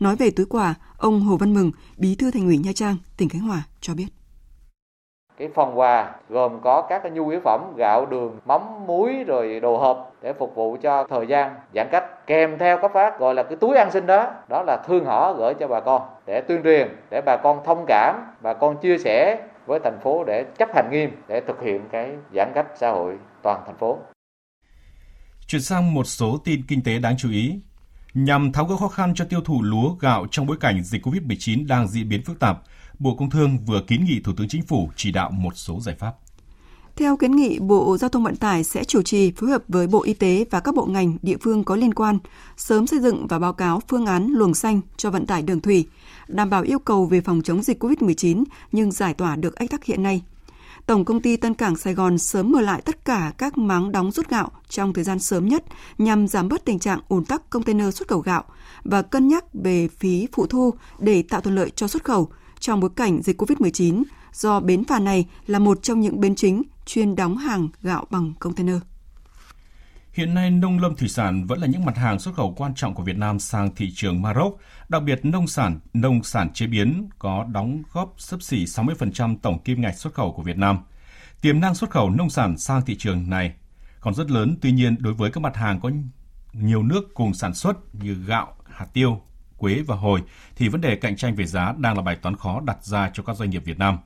Nói về túi quà, ông Hồ Văn Mừng, Bí thư Thành ủy Nha Trang, tỉnh Khánh Hòa cho biết cái phần quà gồm có các cái nhu yếu phẩm gạo đường mắm muối rồi đồ hộp để phục vụ cho thời gian giãn cách kèm theo cấp phát gọi là cái túi an sinh đó đó là thương họ gửi cho bà con để tuyên truyền để bà con thông cảm bà con chia sẻ với thành phố để chấp hành nghiêm để thực hiện cái giãn cách xã hội toàn thành phố. Chuyển sang một số tin kinh tế đáng chú ý. Nhằm tháo gỡ khó khăn cho tiêu thụ lúa gạo trong bối cảnh dịch COVID-19 đang diễn biến phức tạp, Bộ Công Thương vừa kiến nghị Thủ tướng Chính phủ chỉ đạo một số giải pháp. Theo kiến nghị, Bộ Giao thông Vận tải sẽ chủ trì phối hợp với Bộ Y tế và các bộ ngành địa phương có liên quan sớm xây dựng và báo cáo phương án luồng xanh cho vận tải đường thủy, đảm bảo yêu cầu về phòng chống dịch COVID-19 nhưng giải tỏa được ách tắc hiện nay. Tổng công ty Tân Cảng Sài Gòn sớm mở lại tất cả các máng đóng rút gạo trong thời gian sớm nhất nhằm giảm bớt tình trạng ùn tắc container xuất khẩu gạo và cân nhắc về phí phụ thu để tạo thuận lợi cho xuất khẩu trong bối cảnh dịch COVID-19 do bến phà này là một trong những bến chính chuyên đóng hàng gạo bằng container. Hiện nay, nông lâm thủy sản vẫn là những mặt hàng xuất khẩu quan trọng của Việt Nam sang thị trường Maroc, đặc biệt nông sản, nông sản chế biến có đóng góp sấp xỉ 60% tổng kim ngạch xuất khẩu của Việt Nam. Tiềm năng xuất khẩu nông sản sang thị trường này còn rất lớn, tuy nhiên đối với các mặt hàng có nhiều nước cùng sản xuất như gạo, hạt tiêu, quế và hồi thì vấn đề cạnh tranh về giá đang là bài toán khó đặt ra cho các doanh nghiệp Việt Nam.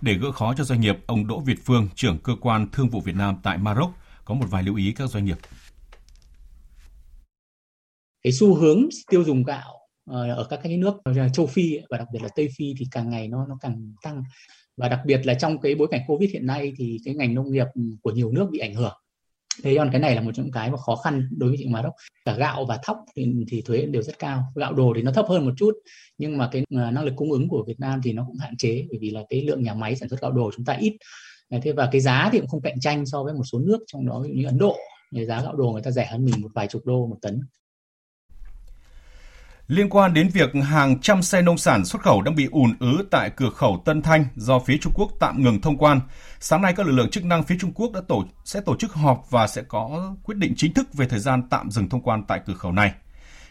Để gỡ khó cho doanh nghiệp, ông Đỗ Việt Phương, trưởng cơ quan thương vụ Việt Nam tại Maroc, có một vài lưu ý các doanh nghiệp. Cái xu hướng tiêu dùng gạo ờ, ở các cái nước châu Phi và đặc biệt là Tây Phi thì càng ngày nó nó càng tăng và đặc biệt là trong cái bối cảnh Covid hiện nay thì cái ngành nông nghiệp của nhiều nước bị ảnh hưởng thế còn cái này là một trong những cái mà khó khăn đối với thị trường Maroc cả gạo và thóc thì, thì thuế đều rất cao. Gạo đồ thì nó thấp hơn một chút nhưng mà cái à, năng lực cung ứng của Việt Nam thì nó cũng hạn chế bởi vì là cái lượng nhà máy sản xuất gạo đồ chúng ta ít. Thế và cái giá thì cũng không cạnh tranh so với một số nước trong đó như Ấn Độ. Giá gạo đồ người ta rẻ hơn mình một vài chục đô một tấn. Liên quan đến việc hàng trăm xe nông sản xuất khẩu đang bị ùn ứ tại cửa khẩu Tân Thanh do phía Trung Quốc tạm ngừng thông quan, sáng nay các lực lượng chức năng phía Trung Quốc đã tổ sẽ tổ chức họp và sẽ có quyết định chính thức về thời gian tạm dừng thông quan tại cửa khẩu này.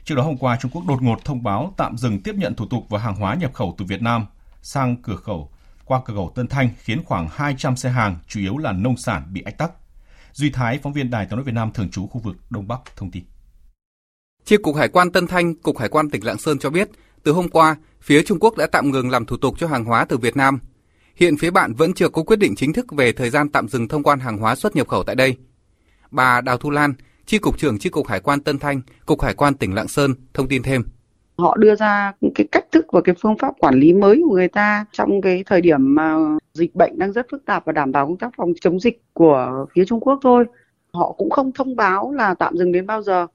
Trước đó hôm qua, Trung Quốc đột ngột thông báo tạm dừng tiếp nhận thủ tục và hàng hóa nhập khẩu từ Việt Nam sang cửa khẩu qua cửa khẩu Tân Thanh khiến khoảng 200 xe hàng, chủ yếu là nông sản bị ách tắc. Duy Thái, phóng viên Đài tiếng nói Việt Nam thường trú khu vực Đông Bắc thông tin. Chi cục Hải quan Tân Thanh, Cục Hải quan tỉnh Lạng Sơn cho biết, từ hôm qua, phía Trung Quốc đã tạm ngừng làm thủ tục cho hàng hóa từ Việt Nam. Hiện phía bạn vẫn chưa có quyết định chính thức về thời gian tạm dừng thông quan hàng hóa xuất nhập khẩu tại đây. Bà Đào Thu Lan, Chi cục trưởng Chi cục Hải quan Tân Thanh, Cục Hải quan tỉnh Lạng Sơn thông tin thêm. Họ đưa ra cái cách thức và cái phương pháp quản lý mới của người ta trong cái thời điểm mà dịch bệnh đang rất phức tạp và đảm bảo công tác phòng chống dịch của phía Trung Quốc thôi. Họ cũng không thông báo là tạm dừng đến bao giờ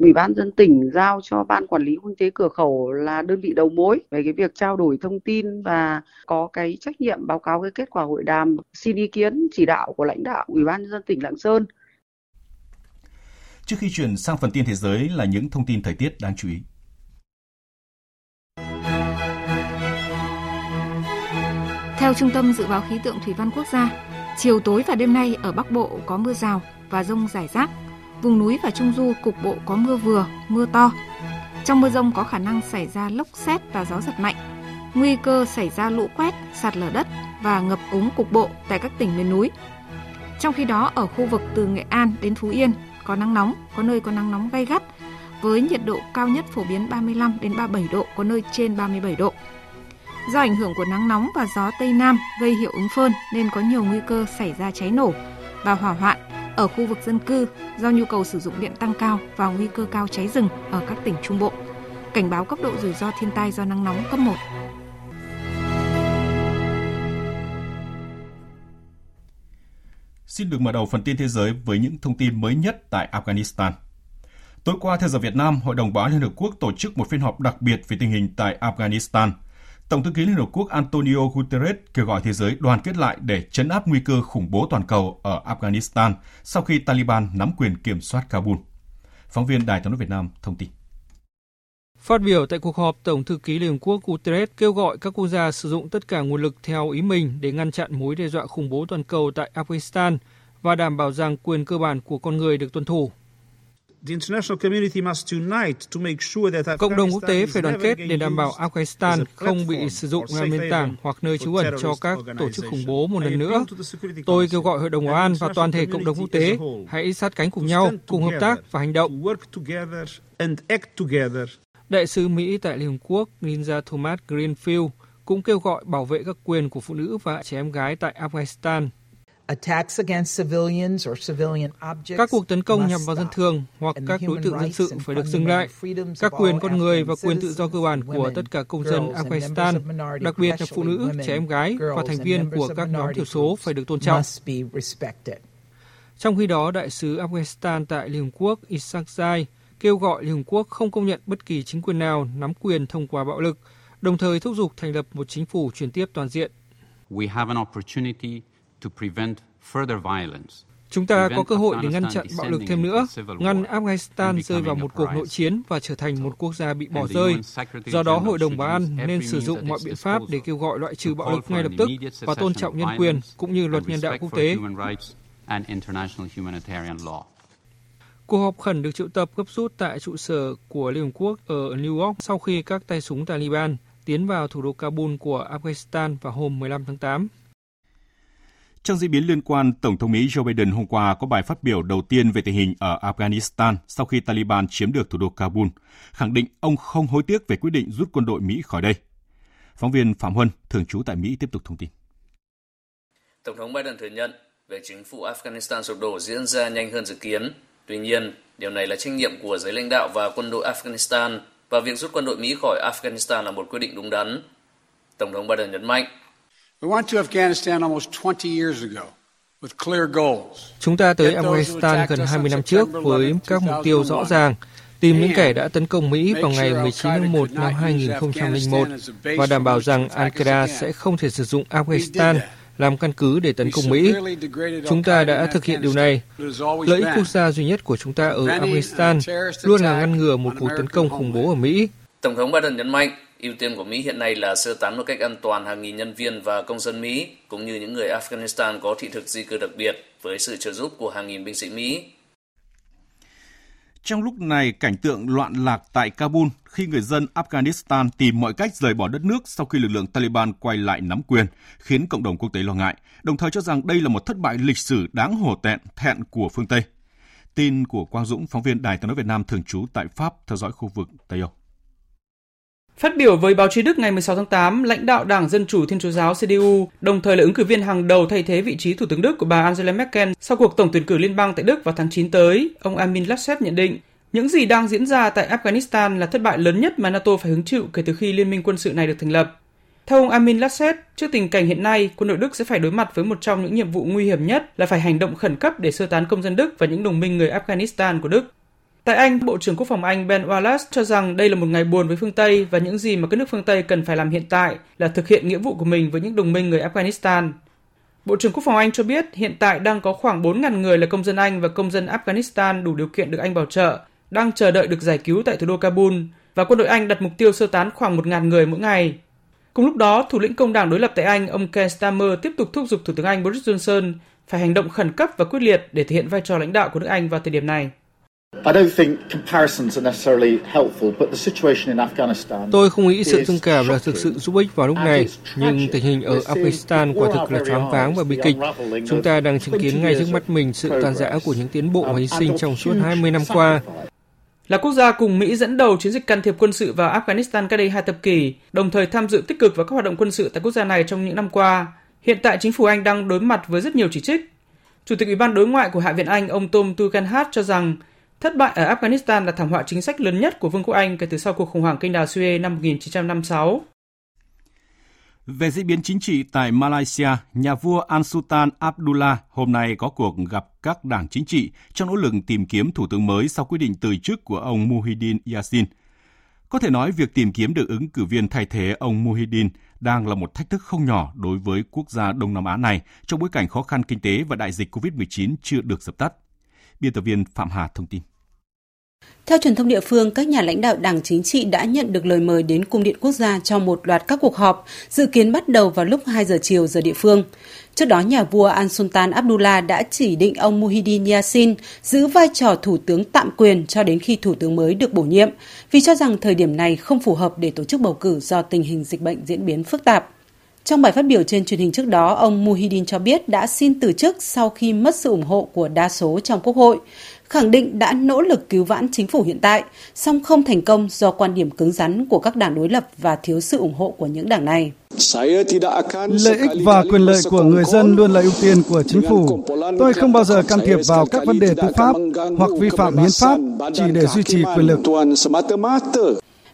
Ủy ban dân tỉnh giao cho ban quản lý kinh tế cửa khẩu là đơn vị đầu mối về cái việc trao đổi thông tin và có cái trách nhiệm báo cáo cái kết quả hội đàm xin ý kiến chỉ đạo của lãnh đạo Ủy ban dân tỉnh Lạng Sơn. Trước khi chuyển sang phần tin thế giới là những thông tin thời tiết đáng chú ý. Theo Trung tâm Dự báo Khí tượng Thủy văn Quốc gia, chiều tối và đêm nay ở Bắc Bộ có mưa rào và rông rải rác, Vùng núi và Trung Du cục bộ có mưa vừa, mưa to. Trong mưa rông có khả năng xảy ra lốc xét và gió giật mạnh. Nguy cơ xảy ra lũ quét, sạt lở đất và ngập úng cục bộ tại các tỉnh miền núi. Trong khi đó, ở khu vực từ Nghệ An đến Phú Yên có nắng nóng, có nơi có nắng nóng gay gắt với nhiệt độ cao nhất phổ biến 35 đến 37 độ, có nơi trên 37 độ. Do ảnh hưởng của nắng nóng và gió Tây Nam gây hiệu ứng phơn nên có nhiều nguy cơ xảy ra cháy nổ và hỏa hoạn ở khu vực dân cư do nhu cầu sử dụng điện tăng cao và nguy cơ cao cháy rừng ở các tỉnh Trung Bộ. Cảnh báo cấp độ rủi ro thiên tai do nắng nóng cấp 1. Xin được mở đầu phần tin thế giới với những thông tin mới nhất tại Afghanistan. Tối qua theo giờ Việt Nam, Hội đồng Bảo an Liên Hợp Quốc tổ chức một phiên họp đặc biệt về tình hình tại Afghanistan – Tổng thư ký Liên Hợp Quốc Antonio Guterres kêu gọi thế giới đoàn kết lại để chấn áp nguy cơ khủng bố toàn cầu ở Afghanistan sau khi Taliban nắm quyền kiểm soát Kabul. Phóng viên Đài tiếng nói Việt Nam thông tin. Phát biểu tại cuộc họp, Tổng thư ký Liên Hợp Quốc Guterres kêu gọi các quốc gia sử dụng tất cả nguồn lực theo ý mình để ngăn chặn mối đe dọa khủng bố toàn cầu tại Afghanistan và đảm bảo rằng quyền cơ bản của con người được tuân thủ. Cộng đồng quốc tế phải đoàn kết để đảm bảo Afghanistan không bị sử dụng làm nền tảng hoặc nơi trú ẩn cho các tổ chức khủng bố một lần nữa. Tôi kêu gọi Hội đồng Bảo an và toàn thể cộng đồng quốc tế hãy sát cánh cùng nhau, cùng hợp tác và hành động. Đại sứ Mỹ tại Liên Hợp Quốc Linda Thomas Greenfield cũng kêu gọi bảo vệ các quyền của phụ nữ và trẻ em gái tại Afghanistan các cuộc tấn công nhằm vào dân thường hoặc các đối tượng dân sự phải được dừng lại. Các quyền con người và quyền tự do cơ bản của tất cả công dân Afghanistan, đặc biệt là phụ nữ, trẻ em gái và thành viên của các nhóm thiểu số phải được tôn trọng. Trong khi đó, đại sứ Afghanistan tại Liên Hợp Quốc Isaac Zai kêu gọi Liên Hợp Quốc không công nhận bất kỳ chính quyền nào nắm quyền thông qua bạo lực, đồng thời thúc giục thành lập một chính phủ chuyển tiếp toàn diện. We have an opportunity Chúng ta có cơ hội để ngăn chặn bạo lực thêm nữa, ngăn Afghanistan rơi vào một cuộc nội chiến và trở thành một quốc gia bị bỏ rơi. Do đó, Hội đồng Bảo an nên sử dụng mọi biện pháp để kêu gọi loại trừ bạo lực ngay lập tức và tôn trọng nhân quyền cũng như luật nhân đạo quốc tế. Cuộc họp khẩn được triệu tập gấp rút tại trụ sở của Liên Hợp Quốc ở New York sau khi các tay súng Taliban tiến vào thủ đô Kabul của Afghanistan vào hôm 15 tháng 8. Trong diễn biến liên quan, Tổng thống Mỹ Joe Biden hôm qua có bài phát biểu đầu tiên về tình hình ở Afghanistan sau khi Taliban chiếm được thủ đô Kabul, khẳng định ông không hối tiếc về quyết định rút quân đội Mỹ khỏi đây. Phóng viên Phạm Huân, thường trú tại Mỹ tiếp tục thông tin. Tổng thống Biden thừa nhận về chính phủ Afghanistan sụp đổ diễn ra nhanh hơn dự kiến. Tuy nhiên, điều này là trách nhiệm của giới lãnh đạo và quân đội Afghanistan và việc rút quân đội Mỹ khỏi Afghanistan là một quyết định đúng đắn. Tổng thống Biden nhấn mạnh Chúng ta tới Afghanistan gần 20 năm trước với các mục tiêu rõ ràng, tìm những kẻ đã tấn công Mỹ vào ngày 19 tháng 1 năm 2001 và đảm bảo rằng Ankara sẽ không thể sử dụng Afghanistan làm căn cứ để tấn công Mỹ. Chúng ta đã thực hiện điều này. Lợi ích quốc gia duy nhất của chúng ta ở Afghanistan luôn là ngăn ngừa một cuộc tấn công khủng bố ở Mỹ. Tổng thống Biden nhấn mạnh, ưu tiên của Mỹ hiện nay là sơ tán một cách an toàn hàng nghìn nhân viên và công dân Mỹ, cũng như những người Afghanistan có thị thực di cư đặc biệt với sự trợ giúp của hàng nghìn binh sĩ Mỹ. Trong lúc này, cảnh tượng loạn lạc tại Kabul khi người dân Afghanistan tìm mọi cách rời bỏ đất nước sau khi lực lượng Taliban quay lại nắm quyền, khiến cộng đồng quốc tế lo ngại, đồng thời cho rằng đây là một thất bại lịch sử đáng hổ tẹn, thẹn của phương Tây. Tin của Quang Dũng, phóng viên Đài tiếng nói Việt Nam thường trú tại Pháp theo dõi khu vực Tây Âu. Phát biểu với báo chí Đức ngày 16 tháng 8, lãnh đạo Đảng Dân Chủ Thiên Chúa Giáo CDU, đồng thời là ứng cử viên hàng đầu thay thế vị trí Thủ tướng Đức của bà Angela Merkel sau cuộc tổng tuyển cử liên bang tại Đức vào tháng 9 tới, ông Amin Laschet nhận định, những gì đang diễn ra tại Afghanistan là thất bại lớn nhất mà NATO phải hứng chịu kể từ khi liên minh quân sự này được thành lập. Theo ông Amin Laschet, trước tình cảnh hiện nay, quân đội Đức sẽ phải đối mặt với một trong những nhiệm vụ nguy hiểm nhất là phải hành động khẩn cấp để sơ tán công dân Đức và những đồng minh người Afghanistan của Đức. Tại Anh, Bộ trưởng Quốc phòng Anh Ben Wallace cho rằng đây là một ngày buồn với phương Tây và những gì mà các nước phương Tây cần phải làm hiện tại là thực hiện nghĩa vụ của mình với những đồng minh người Afghanistan. Bộ trưởng Quốc phòng Anh cho biết hiện tại đang có khoảng 4.000 người là công dân Anh và công dân Afghanistan đủ điều kiện được Anh bảo trợ, đang chờ đợi được giải cứu tại thủ đô Kabul và quân đội Anh đặt mục tiêu sơ tán khoảng 1.000 người mỗi ngày. Cùng lúc đó, thủ lĩnh công đảng đối lập tại Anh, ông Keir Starmer tiếp tục thúc giục Thủ tướng Anh Boris Johnson phải hành động khẩn cấp và quyết liệt để thể hiện vai trò lãnh đạo của nước Anh vào thời điểm này. Tôi không nghĩ sự thương cảm là thực sự giúp ích vào lúc này, nhưng tình hình ở Afghanistan quả thực là choáng váng và bi kịch. Chúng ta đang chứng kiến ngay trước mắt mình sự tan rã của những tiến bộ và hy sinh trong suốt 20 năm qua. Là quốc gia cùng Mỹ dẫn đầu chiến dịch can thiệp quân sự vào Afghanistan cách đây hai thập kỷ, đồng thời tham dự tích cực vào các hoạt động quân sự tại quốc gia này trong những năm qua, hiện tại chính phủ Anh đang đối mặt với rất nhiều chỉ trích. Chủ tịch Ủy ban Đối ngoại của Hạ viện Anh ông Tom Tugendhat cho rằng Thất bại ở Afghanistan là thảm họa chính sách lớn nhất của Vương quốc Anh kể từ sau cuộc khủng hoảng kênh đào Suez năm 1956. Về diễn biến chính trị tại Malaysia, nhà vua Al-Sultan Abdullah hôm nay có cuộc gặp các đảng chính trị trong nỗ lực tìm kiếm thủ tướng mới sau quyết định từ chức của ông Muhyiddin Yassin. Có thể nói việc tìm kiếm được ứng cử viên thay thế ông Muhyiddin đang là một thách thức không nhỏ đối với quốc gia Đông Nam Á này trong bối cảnh khó khăn kinh tế và đại dịch COVID-19 chưa được dập tắt. Biên tập viên Phạm Hà thông tin. Theo truyền thông địa phương, các nhà lãnh đạo đảng chính trị đã nhận được lời mời đến Cung điện Quốc gia cho một loạt các cuộc họp, dự kiến bắt đầu vào lúc 2 giờ chiều giờ địa phương. Trước đó, nhà vua Al Sultan Abdullah đã chỉ định ông Muhyiddin Yassin giữ vai trò thủ tướng tạm quyền cho đến khi thủ tướng mới được bổ nhiệm, vì cho rằng thời điểm này không phù hợp để tổ chức bầu cử do tình hình dịch bệnh diễn biến phức tạp. Trong bài phát biểu trên truyền hình trước đó, ông Muhyiddin cho biết đã xin từ chức sau khi mất sự ủng hộ của đa số trong Quốc hội, khẳng định đã nỗ lực cứu vãn chính phủ hiện tại, song không thành công do quan điểm cứng rắn của các đảng đối lập và thiếu sự ủng hộ của những đảng này. Lợi ích và quyền lợi của người dân luôn là ưu tiên của chính phủ. Tôi không bao giờ can thiệp vào các vấn đề tư pháp hoặc vi phạm hiến pháp chỉ để duy trì quyền lực.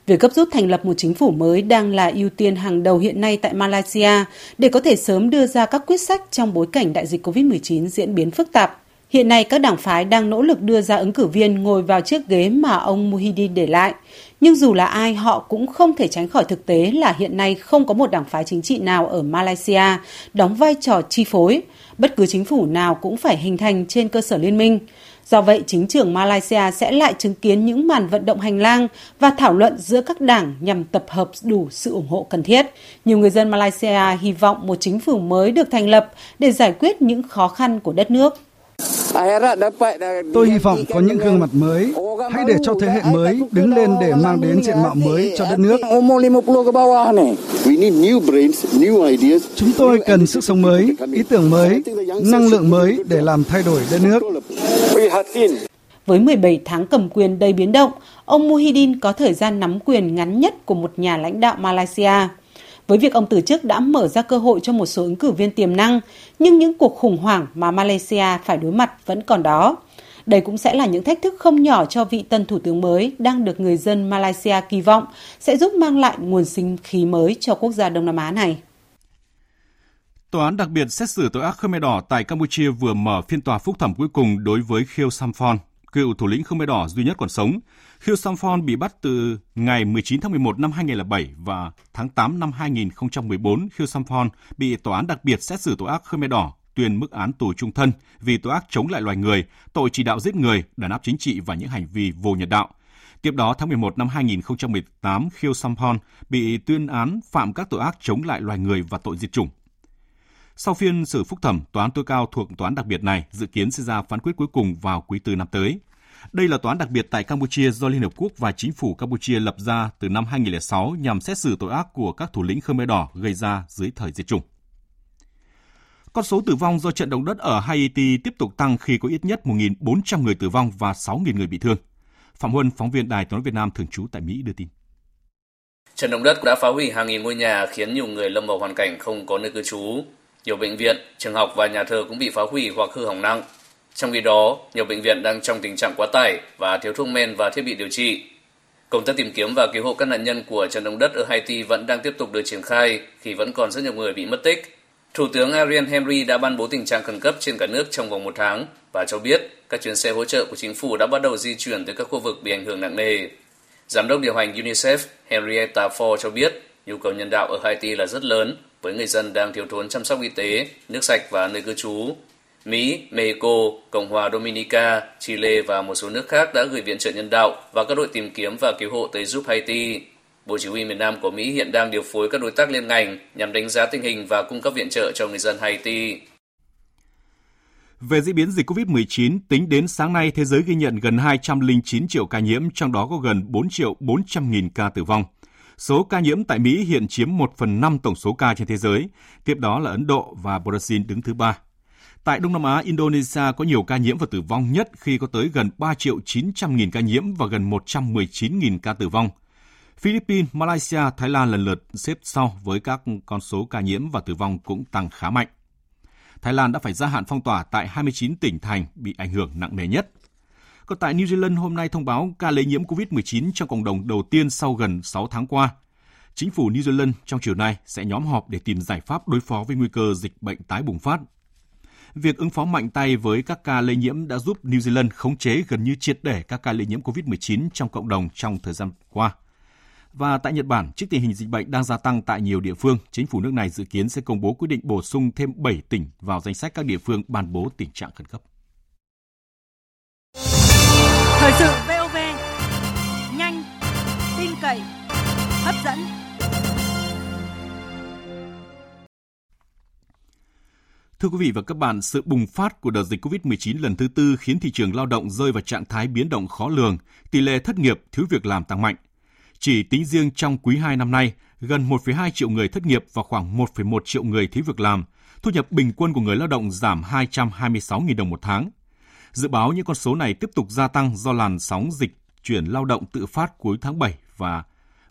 Việc gấp rút thành lập một chính phủ mới đang là ưu tiên hàng đầu hiện nay tại Malaysia để có thể sớm đưa ra các quyết sách trong bối cảnh đại dịch COVID-19 diễn biến phức tạp. Hiện nay các đảng phái đang nỗ lực đưa ra ứng cử viên ngồi vào chiếc ghế mà ông Muhyiddin để lại. Nhưng dù là ai, họ cũng không thể tránh khỏi thực tế là hiện nay không có một đảng phái chính trị nào ở Malaysia đóng vai trò chi phối. Bất cứ chính phủ nào cũng phải hình thành trên cơ sở liên minh. Do vậy, chính trưởng Malaysia sẽ lại chứng kiến những màn vận động hành lang và thảo luận giữa các đảng nhằm tập hợp đủ sự ủng hộ cần thiết. Nhiều người dân Malaysia hy vọng một chính phủ mới được thành lập để giải quyết những khó khăn của đất nước. Tôi hy vọng có những gương mặt mới. Hãy để cho thế hệ mới đứng lên để mang đến diện mạo mới cho đất nước. Chúng tôi cần sức sống mới, ý tưởng mới, năng lượng mới để làm thay đổi đất nước. Với 17 tháng cầm quyền đầy biến động, ông Muhyiddin có thời gian nắm quyền ngắn nhất của một nhà lãnh đạo Malaysia. Với việc ông từ chức đã mở ra cơ hội cho một số ứng cử viên tiềm năng, nhưng những cuộc khủng hoảng mà Malaysia phải đối mặt vẫn còn đó. Đây cũng sẽ là những thách thức không nhỏ cho vị tân thủ tướng mới đang được người dân Malaysia kỳ vọng sẽ giúp mang lại nguồn sinh khí mới cho quốc gia Đông Nam Á này. Tòa án đặc biệt xét xử tội ác Khmer Đỏ tại Campuchia vừa mở phiên tòa phúc thẩm cuối cùng đối với khiêu Samphon, cựu thủ lĩnh Khmer Đỏ duy nhất còn sống. Khieu Samphon bị bắt từ ngày 19 tháng 11 năm 2007 và tháng 8 năm 2014, Khieu Samphon bị tòa án đặc biệt xét xử tội ác Khmer Đỏ tuyên mức án tù trung thân vì tội ác chống lại loài người, tội chỉ đạo giết người, đàn áp chính trị và những hành vi vô nhân đạo. Tiếp đó, tháng 11 năm 2018, Khieu Samphon bị tuyên án phạm các tội ác chống lại loài người và tội diệt chủng. Sau phiên xử phúc thẩm, tòa án tối cao thuộc tòa án đặc biệt này dự kiến sẽ ra phán quyết cuối cùng vào quý tư năm tới. Đây là tòa án đặc biệt tại Campuchia do Liên Hợp Quốc và chính phủ Campuchia lập ra từ năm 2006 nhằm xét xử tội ác của các thủ lĩnh Khmer Đỏ gây ra dưới thời diệt chủng. Con số tử vong do trận động đất ở Haiti tiếp tục tăng khi có ít nhất 1.400 người tử vong và 6.000 người bị thương. Phạm Huân, phóng viên Đài tiếng Việt Nam thường trú tại Mỹ đưa tin. Trận động đất đã phá hủy hàng nghìn ngôi nhà khiến nhiều người lâm vào hoàn cảnh không có nơi cư trú. Nhiều bệnh viện, trường học và nhà thờ cũng bị phá hủy hoặc hư hỏng nặng. Trong khi đó, nhiều bệnh viện đang trong tình trạng quá tải và thiếu thuốc men và thiết bị điều trị. Công tác tìm kiếm và cứu hộ các nạn nhân của trận động đất ở Haiti vẫn đang tiếp tục được triển khai khi vẫn còn rất nhiều người bị mất tích. Thủ tướng Ariel Henry đã ban bố tình trạng khẩn cấp trên cả nước trong vòng một tháng và cho biết các chuyến xe hỗ trợ của chính phủ đã bắt đầu di chuyển tới các khu vực bị ảnh hưởng nặng nề. Giám đốc điều hành UNICEF Henrietta Ford cho biết nhu cầu nhân đạo ở Haiti là rất lớn với người dân đang thiếu thốn chăm sóc y tế, nước sạch và nơi cư trú. Mỹ, Mexico, Cộng hòa Dominica, Chile và một số nước khác đã gửi viện trợ nhân đạo và các đội tìm kiếm và cứu hộ tới giúp Haiti. Bộ Chỉ huy miền Nam của Mỹ hiện đang điều phối các đối tác liên ngành nhằm đánh giá tình hình và cung cấp viện trợ cho người dân Haiti. Về diễn biến dịch COVID-19, tính đến sáng nay, thế giới ghi nhận gần 209 triệu ca nhiễm, trong đó có gần 4 triệu 400 nghìn ca tử vong. Số ca nhiễm tại Mỹ hiện chiếm 1 phần 5 tổng số ca trên thế giới, tiếp đó là Ấn Độ và Brazil đứng thứ ba. Tại Đông Nam Á, Indonesia có nhiều ca nhiễm và tử vong nhất khi có tới gần 3 triệu 900 nghìn ca nhiễm và gần 119 nghìn ca tử vong. Philippines, Malaysia, Thái Lan lần lượt xếp sau với các con số ca nhiễm và tử vong cũng tăng khá mạnh. Thái Lan đã phải gia hạn phong tỏa tại 29 tỉnh thành bị ảnh hưởng nặng nề nhất. Còn tại New Zealand hôm nay thông báo ca lây nhiễm COVID-19 trong cộng đồng đầu tiên sau gần 6 tháng qua. Chính phủ New Zealand trong chiều nay sẽ nhóm họp để tìm giải pháp đối phó với nguy cơ dịch bệnh tái bùng phát. Việc ứng phó mạnh tay với các ca lây nhiễm đã giúp New Zealand khống chế gần như triệt để các ca lây nhiễm COVID-19 trong cộng đồng trong thời gian qua. Và tại Nhật Bản, trước tình hình dịch bệnh đang gia tăng tại nhiều địa phương, chính phủ nước này dự kiến sẽ công bố quyết định bổ sung thêm 7 tỉnh vào danh sách các địa phương ban bố tình trạng khẩn cấp. Thời sự VOV, nhanh, tin cậy, hấp dẫn. Thưa quý vị và các bạn, sự bùng phát của đợt dịch COVID-19 lần thứ tư khiến thị trường lao động rơi vào trạng thái biến động khó lường, tỷ lệ thất nghiệp, thiếu việc làm tăng mạnh. Chỉ tính riêng trong quý 2 năm nay, gần 1,2 triệu người thất nghiệp và khoảng 1,1 triệu người thiếu việc làm. Thu nhập bình quân của người lao động giảm 226.000 đồng một tháng. Dự báo những con số này tiếp tục gia tăng do làn sóng dịch chuyển lao động tự phát cuối tháng 7 và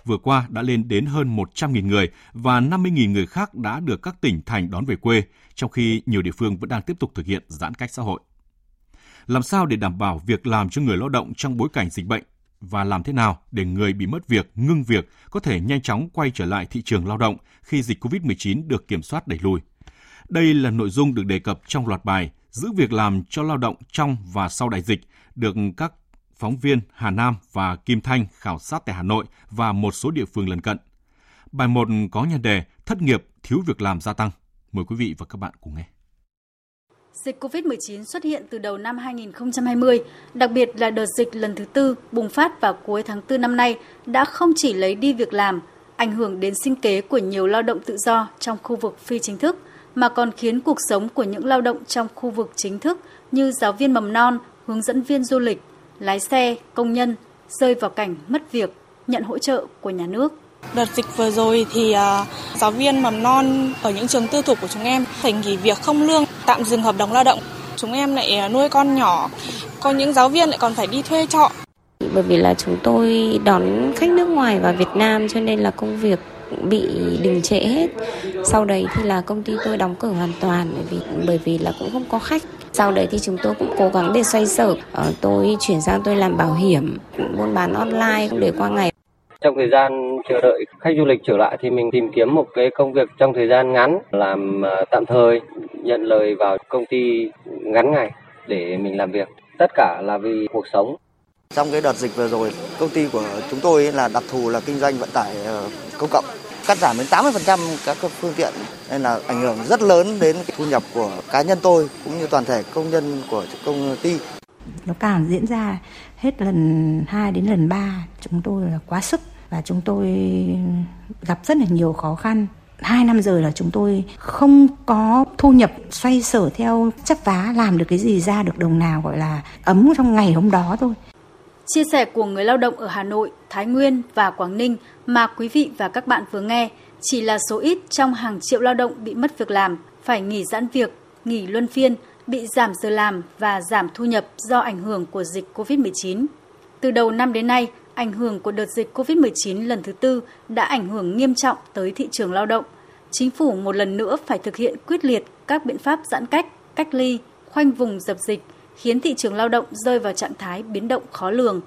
vừa qua đã lên đến hơn 100.000 người và 50.000 người khác đã được các tỉnh thành đón về quê, trong khi nhiều địa phương vẫn đang tiếp tục thực hiện giãn cách xã hội. Làm sao để đảm bảo việc làm cho người lao động trong bối cảnh dịch bệnh và làm thế nào để người bị mất việc, ngưng việc có thể nhanh chóng quay trở lại thị trường lao động khi dịch COVID-19 được kiểm soát đẩy lùi. Đây là nội dung được đề cập trong loạt bài giữ việc làm cho lao động trong và sau đại dịch được các phóng viên Hà Nam và Kim Thanh khảo sát tại Hà Nội và một số địa phương lân cận. Bài 1 có nhan đề Thất nghiệp, thiếu việc làm gia tăng. Mời quý vị và các bạn cùng nghe. Dịch COVID-19 xuất hiện từ đầu năm 2020, đặc biệt là đợt dịch lần thứ tư bùng phát vào cuối tháng 4 năm nay đã không chỉ lấy đi việc làm, ảnh hưởng đến sinh kế của nhiều lao động tự do trong khu vực phi chính thức, mà còn khiến cuộc sống của những lao động trong khu vực chính thức như giáo viên mầm non, hướng dẫn viên du lịch, lái xe, công nhân rơi vào cảnh mất việc, nhận hỗ trợ của nhà nước. Đợt dịch vừa rồi thì uh, giáo viên mầm non ở những trường tư thục của chúng em phải nghỉ việc không lương, tạm dừng hợp đồng lao động. Chúng em lại à, nuôi con nhỏ, có những giáo viên lại còn phải đi thuê trọ. Bởi vì là chúng tôi đón khách nước ngoài vào Việt Nam cho nên là công việc bị đình trệ hết. Sau đấy thì là công ty tôi đóng cửa hoàn toàn bởi vì bởi vì là cũng không có khách. Sau đấy thì chúng tôi cũng cố gắng để xoay sở. Ờ, tôi chuyển sang tôi làm bảo hiểm, buôn bán online để qua ngày. Trong thời gian chờ đợi khách du lịch trở lại thì mình tìm kiếm một cái công việc trong thời gian ngắn làm ờ, tạm thời, nhận lời vào công ty ngắn ngày để mình làm việc. Tất cả là vì cuộc sống. Trong cái đợt dịch vừa rồi, công ty của chúng tôi là đặc thù là kinh doanh vận tải ờ, công cộng cắt giảm đến 80% các phương tiện nên là ảnh hưởng rất lớn đến thu nhập của cá nhân tôi cũng như toàn thể công nhân của công ty. Nó càng diễn ra hết lần 2 đến lần 3 chúng tôi là quá sức và chúng tôi gặp rất là nhiều khó khăn. Hai năm rồi là chúng tôi không có thu nhập xoay sở theo chấp vá, làm được cái gì ra được đồng nào, gọi là ấm trong ngày hôm đó thôi. Chia sẻ của người lao động ở Hà Nội, Thái Nguyên và Quảng Ninh mà quý vị và các bạn vừa nghe chỉ là số ít trong hàng triệu lao động bị mất việc làm, phải nghỉ giãn việc, nghỉ luân phiên, bị giảm giờ làm và giảm thu nhập do ảnh hưởng của dịch COVID-19. Từ đầu năm đến nay, ảnh hưởng của đợt dịch COVID-19 lần thứ tư đã ảnh hưởng nghiêm trọng tới thị trường lao động. Chính phủ một lần nữa phải thực hiện quyết liệt các biện pháp giãn cách, cách ly, khoanh vùng dập dịch, khiến thị trường lao động rơi vào trạng thái biến động khó lường.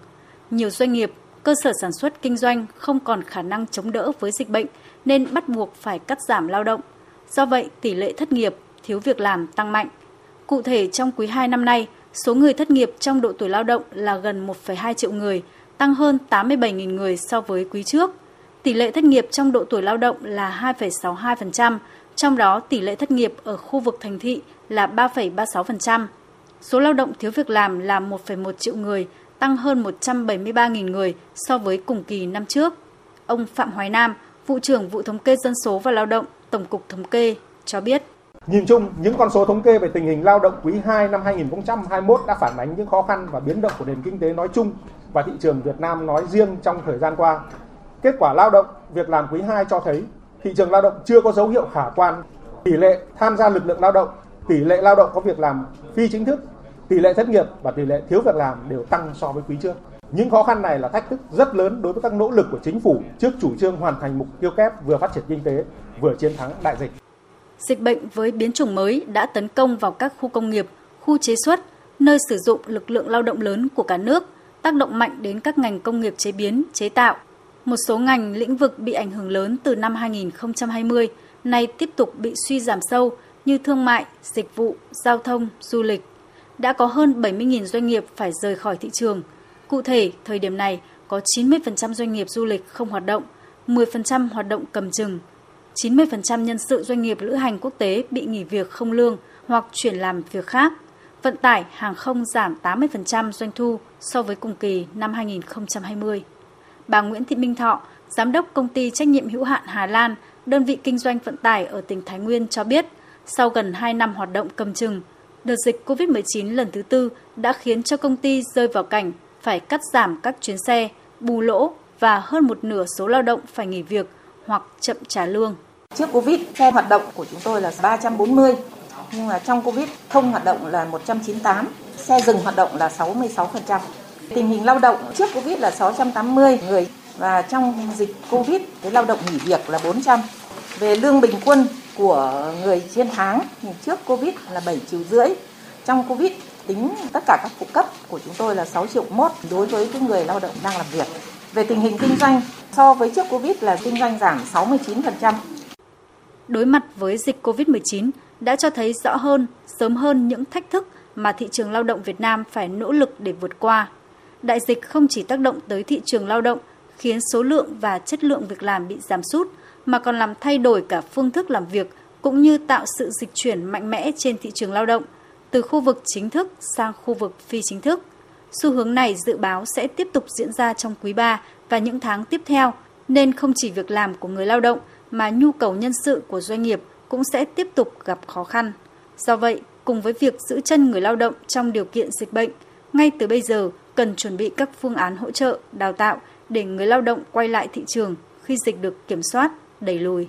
Nhiều doanh nghiệp, cơ sở sản xuất kinh doanh không còn khả năng chống đỡ với dịch bệnh nên bắt buộc phải cắt giảm lao động. Do vậy, tỷ lệ thất nghiệp, thiếu việc làm tăng mạnh. Cụ thể trong quý 2 năm nay, số người thất nghiệp trong độ tuổi lao động là gần 1,2 triệu người, tăng hơn 87.000 người so với quý trước. Tỷ lệ thất nghiệp trong độ tuổi lao động là 2,62%, trong đó tỷ lệ thất nghiệp ở khu vực thành thị là 3,36%. Số lao động thiếu việc làm là 1,1 triệu người, tăng hơn 173.000 người so với cùng kỳ năm trước. Ông Phạm Hoài Nam, vụ trưởng vụ thống kê dân số và lao động, Tổng cục Thống kê cho biết. Nhìn chung, những con số thống kê về tình hình lao động quý 2 năm 2021 đã phản ánh những khó khăn và biến động của nền kinh tế nói chung và thị trường Việt Nam nói riêng trong thời gian qua. Kết quả lao động, việc làm quý 2 cho thấy thị trường lao động chưa có dấu hiệu khả quan. Tỷ lệ tham gia lực lượng lao động, tỷ lệ lao động có việc làm phi chính thức, tỷ lệ thất nghiệp và tỷ lệ thiếu việc làm đều tăng so với quý trước. Những khó khăn này là thách thức rất lớn đối với các nỗ lực của chính phủ trước chủ trương hoàn thành mục tiêu kép vừa phát triển kinh tế, vừa chiến thắng đại dịch. Dịch bệnh với biến chủng mới đã tấn công vào các khu công nghiệp, khu chế xuất, nơi sử dụng lực lượng lao động lớn của cả nước, tác động mạnh đến các ngành công nghiệp chế biến, chế tạo. Một số ngành lĩnh vực bị ảnh hưởng lớn từ năm 2020 nay tiếp tục bị suy giảm sâu như thương mại, dịch vụ, giao thông, du lịch. Đã có hơn 70.000 doanh nghiệp phải rời khỏi thị trường. Cụ thể, thời điểm này có 90% doanh nghiệp du lịch không hoạt động, 10% hoạt động cầm chừng, 90% nhân sự doanh nghiệp lữ hành quốc tế bị nghỉ việc không lương hoặc chuyển làm việc khác. Vận tải hàng không giảm 80% doanh thu so với cùng kỳ năm 2020. Bà Nguyễn Thị Minh Thọ, Giám đốc công ty trách nhiệm hữu hạn Hà Lan, đơn vị kinh doanh vận tải ở tỉnh Thái Nguyên cho biết, sau gần 2 năm hoạt động cầm chừng, đợt dịch COVID-19 lần thứ tư đã khiến cho công ty rơi vào cảnh phải cắt giảm các chuyến xe, bù lỗ và hơn một nửa số lao động phải nghỉ việc hoặc chậm trả lương. Trước Covid, xe hoạt động của chúng tôi là 340, nhưng mà trong Covid không hoạt động là 198, xe dừng hoạt động là 66%. Tình hình lao động trước Covid là 680 người và trong dịch Covid cái lao động nghỉ việc là 400. Về lương bình quân của người trên tháng thì trước Covid là 7 triệu rưỡi. Trong Covid tính tất cả các phụ cấp của chúng tôi là 6 triệu mốt đối với cái người lao động đang làm việc. Về tình hình kinh doanh so với trước Covid là kinh doanh giảm 69%. Đối mặt với dịch COVID-19, đã cho thấy rõ hơn, sớm hơn những thách thức mà thị trường lao động Việt Nam phải nỗ lực để vượt qua. Đại dịch không chỉ tác động tới thị trường lao động, khiến số lượng và chất lượng việc làm bị giảm sút, mà còn làm thay đổi cả phương thức làm việc cũng như tạo sự dịch chuyển mạnh mẽ trên thị trường lao động từ khu vực chính thức sang khu vực phi chính thức. Xu hướng này dự báo sẽ tiếp tục diễn ra trong quý 3 và những tháng tiếp theo, nên không chỉ việc làm của người lao động mà nhu cầu nhân sự của doanh nghiệp cũng sẽ tiếp tục gặp khó khăn. Do vậy, cùng với việc giữ chân người lao động trong điều kiện dịch bệnh, ngay từ bây giờ cần chuẩn bị các phương án hỗ trợ, đào tạo để người lao động quay lại thị trường khi dịch được kiểm soát, đẩy lùi.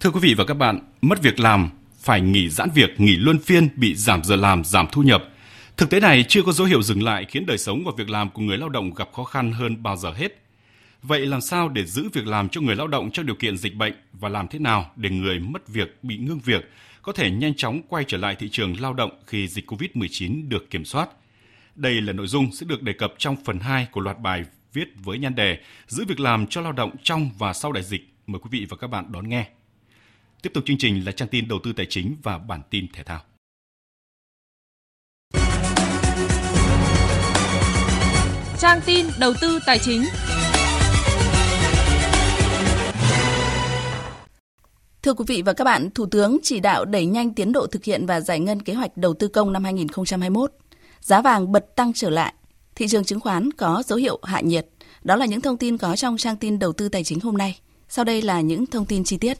Thưa quý vị và các bạn, mất việc làm, phải nghỉ giãn việc, nghỉ luân phiên, bị giảm giờ làm, giảm thu nhập. Thực tế này chưa có dấu hiệu dừng lại khiến đời sống và việc làm của người lao động gặp khó khăn hơn bao giờ hết. Vậy làm sao để giữ việc làm cho người lao động trong điều kiện dịch bệnh và làm thế nào để người mất việc, bị ngưng việc có thể nhanh chóng quay trở lại thị trường lao động khi dịch COVID-19 được kiểm soát? Đây là nội dung sẽ được đề cập trong phần 2 của loạt bài viết với nhan đề Giữ việc làm cho lao động trong và sau đại dịch. Mời quý vị và các bạn đón nghe. Tiếp tục chương trình là trang tin đầu tư tài chính và bản tin thể thao. Trang tin đầu tư tài chính. Thưa quý vị và các bạn, Thủ tướng chỉ đạo đẩy nhanh tiến độ thực hiện và giải ngân kế hoạch đầu tư công năm 2021. Giá vàng bật tăng trở lại, thị trường chứng khoán có dấu hiệu hạ nhiệt. Đó là những thông tin có trong trang tin đầu tư tài chính hôm nay. Sau đây là những thông tin chi tiết.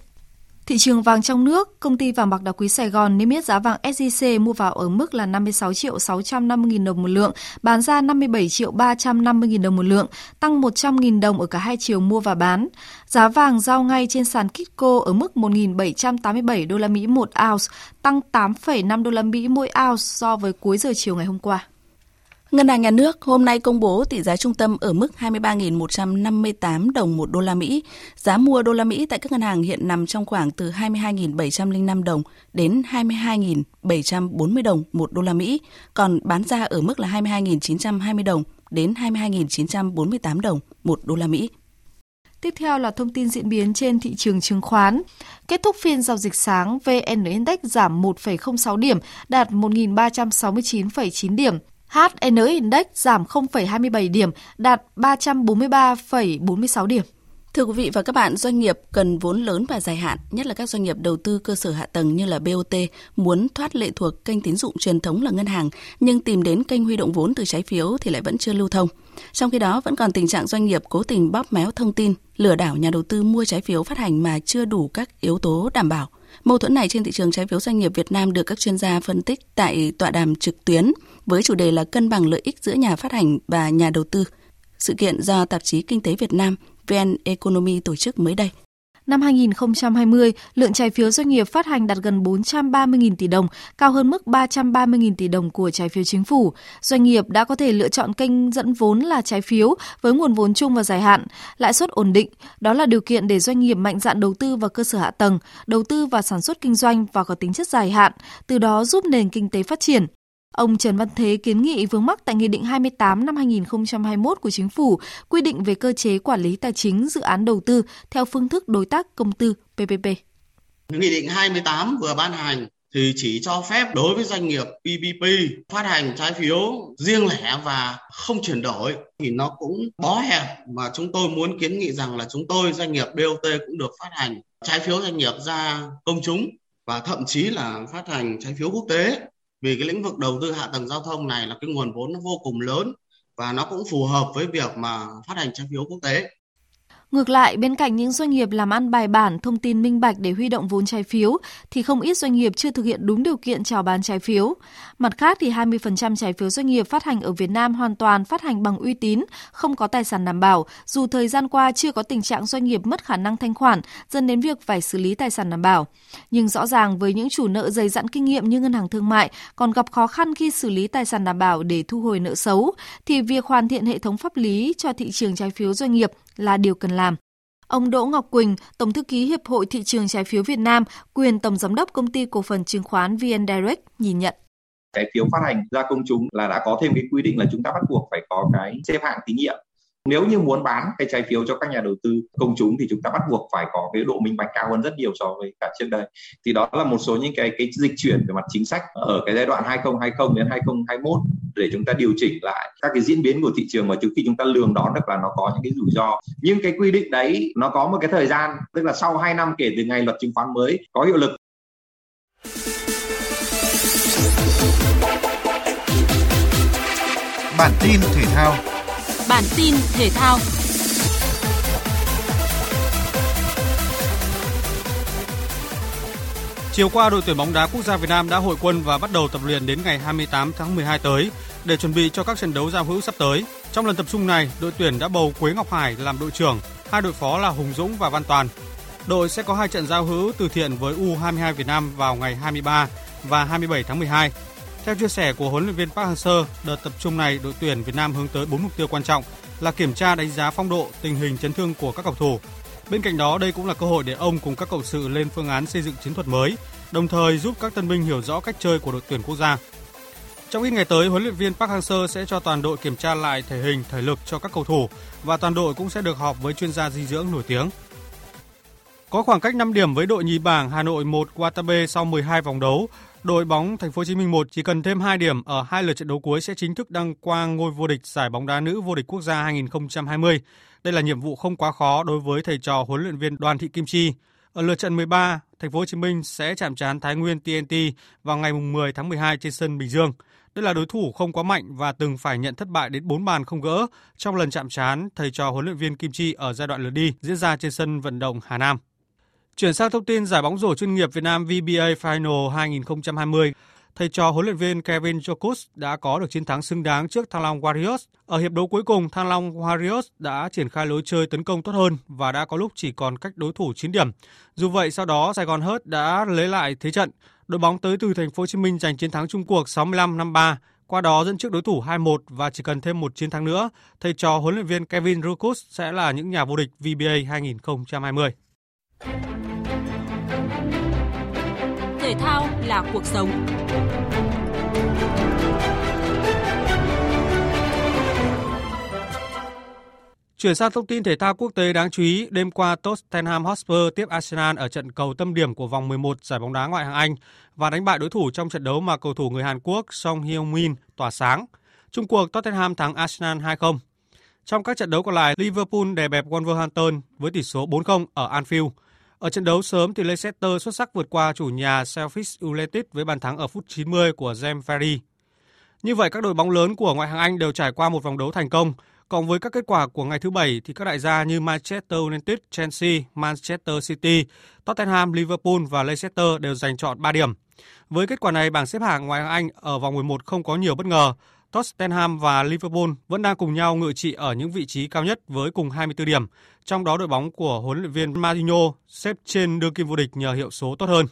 Thị trường vàng trong nước, công ty vàng bạc đá quý Sài Gòn niêm yết giá vàng SJC mua vào ở mức là 56 triệu 650 000 đồng một lượng, bán ra 57 triệu 350 000 đồng một lượng, tăng 100 000 đồng ở cả hai chiều mua và bán. Giá vàng giao ngay trên sàn Kitco ở mức 1.787 đô la Mỹ một ounce, tăng 8,5 đô la Mỹ mỗi ounce so với cuối giờ chiều ngày hôm qua. Ngân hàng Nhà nước hôm nay công bố tỷ giá trung tâm ở mức 23.158 đồng một đô la Mỹ. Giá mua đô la Mỹ tại các ngân hàng hiện nằm trong khoảng từ 22.705 đồng đến 22.740 đồng một đô la Mỹ, còn bán ra ở mức là 22.920 đồng đến 22.948 đồng một đô la Mỹ. Tiếp theo là thông tin diễn biến trên thị trường chứng khoán. Kết thúc phiên giao dịch sáng, VN Index giảm 1,06 điểm, đạt 1.369,9 điểm. HN Index giảm 0,27 điểm, đạt 343,46 điểm. Thưa quý vị và các bạn, doanh nghiệp cần vốn lớn và dài hạn, nhất là các doanh nghiệp đầu tư cơ sở hạ tầng như là BOT, muốn thoát lệ thuộc kênh tín dụng truyền thống là ngân hàng, nhưng tìm đến kênh huy động vốn từ trái phiếu thì lại vẫn chưa lưu thông. Trong khi đó, vẫn còn tình trạng doanh nghiệp cố tình bóp méo thông tin, lừa đảo nhà đầu tư mua trái phiếu phát hành mà chưa đủ các yếu tố đảm bảo. Mâu thuẫn này trên thị trường trái phiếu doanh nghiệp Việt Nam được các chuyên gia phân tích tại tọa đàm trực tuyến với chủ đề là cân bằng lợi ích giữa nhà phát hành và nhà đầu tư. Sự kiện do tạp chí Kinh tế Việt Nam, VN Economy tổ chức mới đây. Năm 2020, lượng trái phiếu doanh nghiệp phát hành đạt gần 430.000 tỷ đồng, cao hơn mức 330.000 tỷ đồng của trái phiếu chính phủ. Doanh nghiệp đã có thể lựa chọn kênh dẫn vốn là trái phiếu với nguồn vốn chung và dài hạn, lãi suất ổn định. Đó là điều kiện để doanh nghiệp mạnh dạn đầu tư vào cơ sở hạ tầng, đầu tư vào sản xuất kinh doanh và có tính chất dài hạn, từ đó giúp nền kinh tế phát triển. Ông Trần Văn Thế kiến nghị vướng mắc tại Nghị định 28 năm 2021 của Chính phủ quy định về cơ chế quản lý tài chính dự án đầu tư theo phương thức đối tác công tư PPP. Nghị định 28 vừa ban hành thì chỉ cho phép đối với doanh nghiệp PPP phát hành trái phiếu riêng lẻ và không chuyển đổi thì nó cũng bó hẹp mà chúng tôi muốn kiến nghị rằng là chúng tôi, doanh nghiệp BOT cũng được phát hành trái phiếu doanh nghiệp ra công chúng và thậm chí là phát hành trái phiếu quốc tế vì cái lĩnh vực đầu tư hạ tầng giao thông này là cái nguồn vốn nó vô cùng lớn và nó cũng phù hợp với việc mà phát hành trái phiếu quốc tế. Ngược lại, bên cạnh những doanh nghiệp làm ăn bài bản, thông tin minh bạch để huy động vốn trái phiếu, thì không ít doanh nghiệp chưa thực hiện đúng điều kiện chào bán trái phiếu. Mặt khác thì 20% trái phiếu doanh nghiệp phát hành ở Việt Nam hoàn toàn phát hành bằng uy tín, không có tài sản đảm bảo, dù thời gian qua chưa có tình trạng doanh nghiệp mất khả năng thanh khoản, dẫn đến việc phải xử lý tài sản đảm bảo. Nhưng rõ ràng với những chủ nợ dày dặn kinh nghiệm như ngân hàng thương mại còn gặp khó khăn khi xử lý tài sản đảm bảo để thu hồi nợ xấu, thì việc hoàn thiện hệ thống pháp lý cho thị trường trái phiếu doanh nghiệp là điều cần làm. Ông Đỗ Ngọc Quỳnh, Tổng thư ký Hiệp hội Thị trường Trái phiếu Việt Nam, quyền Tổng Giám đốc Công ty Cổ phần Chứng khoán VN Direct nhìn nhận trái phiếu phát hành ra công chúng là đã có thêm cái quy định là chúng ta bắt buộc phải có cái xếp hạng tín nhiệm nếu như muốn bán cái trái phiếu cho các nhà đầu tư công chúng thì chúng ta bắt buộc phải có cái độ minh bạch cao hơn rất nhiều so với cả trước đây. Thì đó là một số những cái cái dịch chuyển về mặt chính sách ở cái giai đoạn 2020 đến 2021 để chúng ta điều chỉnh lại các cái diễn biến của thị trường mà trước khi chúng ta lường đón được là nó có những cái rủi ro. Nhưng cái quy định đấy, nó có một cái thời gian, tức là sau 2 năm kể từ ngày luật chứng khoán mới có hiệu lực Bản tin thể thao. Bản tin thể thao. Chiều qua, đội tuyển bóng đá quốc gia Việt Nam đã hội quân và bắt đầu tập luyện đến ngày 28 tháng 12 tới để chuẩn bị cho các trận đấu giao hữu sắp tới. Trong lần tập trung này, đội tuyển đã bầu Quế Ngọc Hải làm đội trưởng, hai đội phó là Hùng Dũng và Văn Toàn. Đội sẽ có hai trận giao hữu từ thiện với U22 Việt Nam vào ngày 23 và 27 tháng 12 theo chia sẻ của huấn luyện viên Park Hang-seo, đợt tập trung này đội tuyển Việt Nam hướng tới 4 mục tiêu quan trọng là kiểm tra đánh giá phong độ, tình hình chấn thương của các cầu thủ. Bên cạnh đó, đây cũng là cơ hội để ông cùng các cộng sự lên phương án xây dựng chiến thuật mới, đồng thời giúp các tân binh hiểu rõ cách chơi của đội tuyển quốc gia. Trong ít ngày tới, huấn luyện viên Park Hang-seo sẽ cho toàn đội kiểm tra lại thể hình, thể lực cho các cầu thủ và toàn đội cũng sẽ được họp với chuyên gia dinh dưỡng nổi tiếng. Có khoảng cách 5 điểm với đội nhì bảng Hà Nội 1 Watabe sau 12 vòng đấu, Đội bóng Thành phố Hồ Chí Minh 1 chỉ cần thêm 2 điểm ở hai lượt trận đấu cuối sẽ chính thức đăng quang ngôi vô địch giải bóng đá nữ vô địch quốc gia 2020. Đây là nhiệm vụ không quá khó đối với thầy trò huấn luyện viên Đoàn Thị Kim Chi. Ở lượt trận 13, Thành phố Hồ Chí Minh sẽ chạm trán Thái Nguyên TNT vào ngày 10 tháng 12 trên sân Bình Dương. Đây là đối thủ không quá mạnh và từng phải nhận thất bại đến 4 bàn không gỡ trong lần chạm trán thầy trò huấn luyện viên Kim Chi ở giai đoạn lượt đi diễn ra trên sân vận động Hà Nam. Chuyển sang thông tin giải bóng rổ chuyên nghiệp Việt Nam VBA Final 2020. Thầy trò huấn luyện viên Kevin Jokus đã có được chiến thắng xứng đáng trước Thăng Long Warriors. Ở hiệp đấu cuối cùng, Thăng Long Warriors đã triển khai lối chơi tấn công tốt hơn và đã có lúc chỉ còn cách đối thủ 9 điểm. Dù vậy, sau đó Sài Gòn Hớt đã lấy lại thế trận. Đội bóng tới từ thành phố Hồ Chí Minh giành chiến thắng chung cuộc 65-53, qua đó dẫn trước đối thủ 2-1 và chỉ cần thêm một chiến thắng nữa, thầy trò huấn luyện viên Kevin Jokus sẽ là những nhà vô địch VBA 2020. Thể thao là cuộc sống. Chuyển sang thông tin thể thao quốc tế đáng chú ý, đêm qua Tottenham Hotspur tiếp Arsenal ở trận cầu tâm điểm của vòng 11 giải bóng đá ngoại hạng Anh và đánh bại đối thủ trong trận đấu mà cầu thủ người Hàn Quốc Song Hye-min tỏa sáng. Trung cuộc Tottenham thắng Arsenal 2-0. Trong các trận đấu còn lại, Liverpool đè bẹp Wolverhampton với tỷ số 4-0 ở Anfield. Ở trận đấu sớm thì Leicester xuất sắc vượt qua chủ nhà Selfish United với bàn thắng ở phút 90 của James Ferry. Như vậy các đội bóng lớn của ngoại hạng Anh đều trải qua một vòng đấu thành công. Cộng với các kết quả của ngày thứ Bảy thì các đại gia như Manchester United, Chelsea, Manchester City, Tottenham, Liverpool và Leicester đều giành chọn 3 điểm. Với kết quả này, bảng xếp hạng ngoại hạng Anh ở vòng 11 không có nhiều bất ngờ. Tottenham và Liverpool vẫn đang cùng nhau ngự trị ở những vị trí cao nhất với cùng 24 điểm, trong đó đội bóng của huấn luyện viên Mourinho xếp trên đương kim vô địch nhờ hiệu số tốt hơn.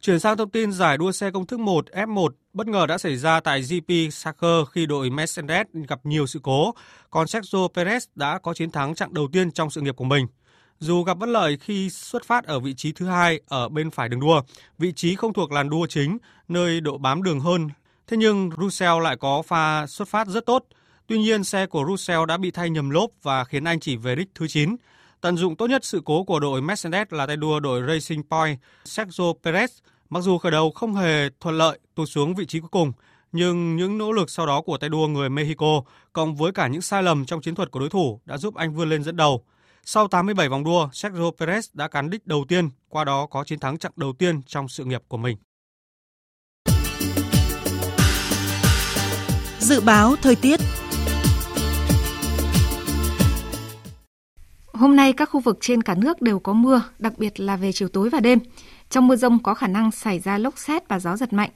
Chuyển sang thông tin giải đua xe công thức 1 F1 bất ngờ đã xảy ra tại GP Sacher khi đội Mercedes gặp nhiều sự cố, còn Sergio Perez đã có chiến thắng chặng đầu tiên trong sự nghiệp của mình. Dù gặp bất lợi khi xuất phát ở vị trí thứ hai ở bên phải đường đua, vị trí không thuộc làn đua chính, nơi độ bám đường hơn Thế nhưng Russell lại có pha xuất phát rất tốt. Tuy nhiên xe của Russell đã bị thay nhầm lốp và khiến anh chỉ về đích thứ 9. Tận dụng tốt nhất sự cố của đội Mercedes là tay đua đội Racing Point Sergio Perez. Mặc dù khởi đầu không hề thuận lợi, tụt xuống vị trí cuối cùng, nhưng những nỗ lực sau đó của tay đua người Mexico cộng với cả những sai lầm trong chiến thuật của đối thủ đã giúp anh vươn lên dẫn đầu. Sau 87 vòng đua, Sergio Perez đã cán đích đầu tiên, qua đó có chiến thắng chặng đầu tiên trong sự nghiệp của mình. Dự báo thời tiết Hôm nay các khu vực trên cả nước đều có mưa, đặc biệt là về chiều tối và đêm. Trong mưa rông có khả năng xảy ra lốc xét và gió giật mạnh.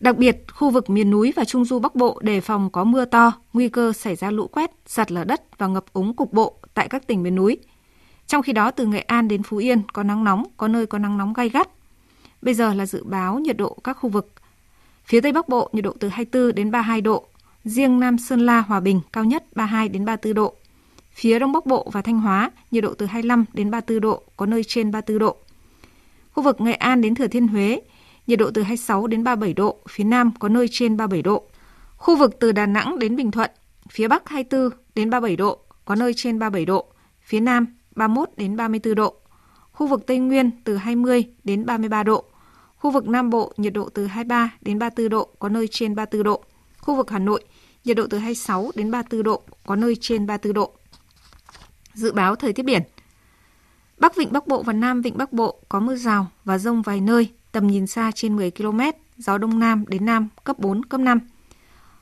Đặc biệt, khu vực miền núi và trung du Bắc Bộ đề phòng có mưa to, nguy cơ xảy ra lũ quét, sạt lở đất và ngập úng cục bộ tại các tỉnh miền núi. Trong khi đó, từ Nghệ An đến Phú Yên có nắng nóng, có nơi có nắng nóng gai gắt. Bây giờ là dự báo nhiệt độ các khu vực. Phía Tây Bắc Bộ nhiệt độ từ 24 đến 32 độ, riêng Nam Sơn La, Hòa Bình cao nhất 32 đến 34 độ. Phía Đông Bắc Bộ và Thanh Hóa nhiệt độ từ 25 đến 34 độ, có nơi trên 34 độ. Khu vực Nghệ An đến Thừa Thiên Huế nhiệt độ từ 26 đến 37 độ, phía Nam có nơi trên 37 độ. Khu vực từ Đà Nẵng đến Bình Thuận, phía Bắc 24 đến 37 độ, có nơi trên 37 độ, phía Nam 31 đến 34 độ. Khu vực Tây Nguyên từ 20 đến 33 độ. Khu vực Nam Bộ nhiệt độ từ 23 đến 34 độ, có nơi trên 34 độ. Khu vực Hà Nội nhiệt độ từ 26 đến 34 độ, có nơi trên 34 độ. Dự báo thời tiết biển. Bắc Vịnh Bắc Bộ và Nam Vịnh Bắc Bộ có mưa rào và rông vài nơi, tầm nhìn xa trên 10 km, gió Đông Nam đến Nam cấp 4, cấp 5.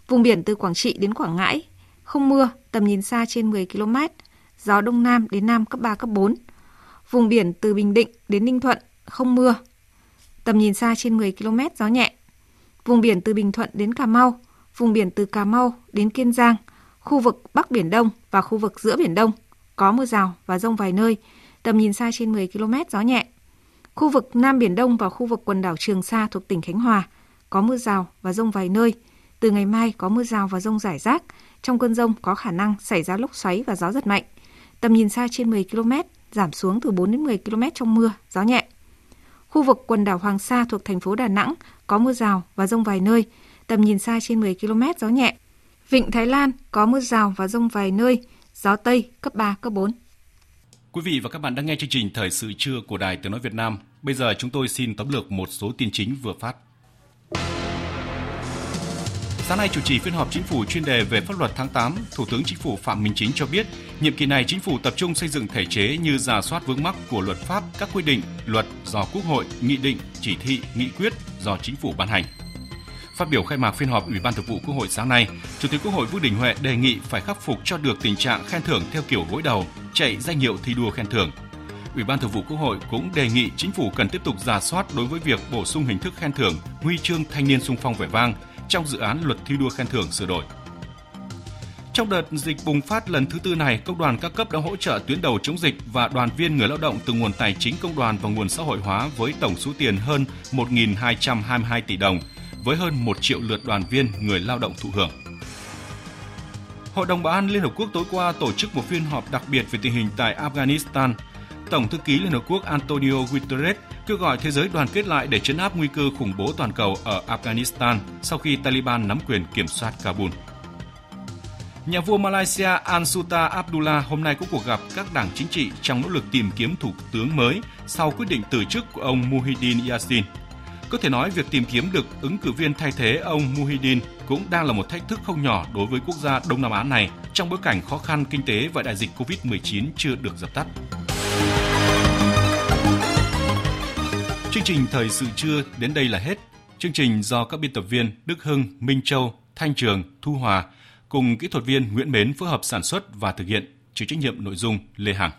Vùng biển từ Quảng Trị đến Quảng Ngãi, không mưa, tầm nhìn xa trên 10 km, gió Đông Nam đến Nam cấp 3, cấp 4. Vùng biển từ Bình Định đến Ninh Thuận, không mưa, tầm nhìn xa trên 10 km, gió nhẹ. Vùng biển từ Bình Thuận đến Cà Mau, vùng biển từ Cà Mau đến Kiên Giang, khu vực Bắc Biển Đông và khu vực giữa Biển Đông có mưa rào và rông vài nơi, tầm nhìn xa trên 10 km, gió nhẹ. Khu vực Nam Biển Đông và khu vực quần đảo Trường Sa thuộc tỉnh Khánh Hòa có mưa rào và rông vài nơi. Từ ngày mai có mưa rào và rông rải rác. Trong cơn rông có khả năng xảy ra lốc xoáy và gió giật mạnh. Tầm nhìn xa trên 10 km, giảm xuống từ 4 đến 10 km trong mưa, gió nhẹ. Khu vực quần đảo Hoàng Sa thuộc thành phố Đà Nẵng có mưa rào và rông vài nơi, tầm nhìn xa trên 10 km, gió nhẹ. Vịnh Thái Lan có mưa rào và rông vài nơi, gió Tây cấp 3, cấp 4. Quý vị và các bạn đang nghe chương trình Thời sự trưa của Đài Tiếng Nói Việt Nam. Bây giờ chúng tôi xin tóm lược một số tin chính vừa phát. Sáng nay chủ trì phiên họp chính phủ chuyên đề về pháp luật tháng 8, Thủ tướng Chính phủ Phạm Minh Chính cho biết, nhiệm kỳ này chính phủ tập trung xây dựng thể chế như giả soát vướng mắc của luật pháp, các quy định, luật do Quốc hội, nghị định, chỉ thị, nghị quyết do chính phủ ban hành. Phát biểu khai mạc phiên họp Ủy ban Thường vụ Quốc hội sáng nay, Chủ tịch Quốc hội Vương Đình Huệ đề nghị phải khắc phục cho được tình trạng khen thưởng theo kiểu gối đầu, chạy danh hiệu thi đua khen thưởng. Ủy ban Thường vụ Quốc hội cũng đề nghị chính phủ cần tiếp tục giả soát đối với việc bổ sung hình thức khen thưởng huy chương thanh niên sung phong vẻ vang trong dự án luật thi đua khen thưởng sửa đổi. Trong đợt dịch bùng phát lần thứ tư này, công đoàn các cấp đã hỗ trợ tuyến đầu chống dịch và đoàn viên người lao động từ nguồn tài chính công đoàn và nguồn xã hội hóa với tổng số tiền hơn 1.222 tỷ đồng, với hơn 1 triệu lượt đoàn viên người lao động thụ hưởng. Hội đồng Bảo an Liên Hợp Quốc tối qua tổ chức một phiên họp đặc biệt về tình hình tại Afghanistan. Tổng thư ký Liên Hợp Quốc Antonio Guterres kêu gọi thế giới đoàn kết lại để chấn áp nguy cơ khủng bố toàn cầu ở Afghanistan sau khi Taliban nắm quyền kiểm soát Kabul. Nhà vua Malaysia An Sultan Abdullah hôm nay có cuộc gặp các đảng chính trị trong nỗ lực tìm kiếm thủ tướng mới sau quyết định từ chức của ông Muhyiddin Yassin. Có thể nói việc tìm kiếm được ứng cử viên thay thế ông Muhyiddin cũng đang là một thách thức không nhỏ đối với quốc gia Đông Nam Á này trong bối cảnh khó khăn kinh tế và đại dịch Covid-19 chưa được dập tắt. Chương trình thời sự trưa đến đây là hết. Chương trình do các biên tập viên Đức Hưng, Minh Châu, Thanh Trường, Thu Hòa cùng kỹ thuật viên Nguyễn Mến phối hợp sản xuất và thực hiện, chịu trách nhiệm nội dung Lê Hằng.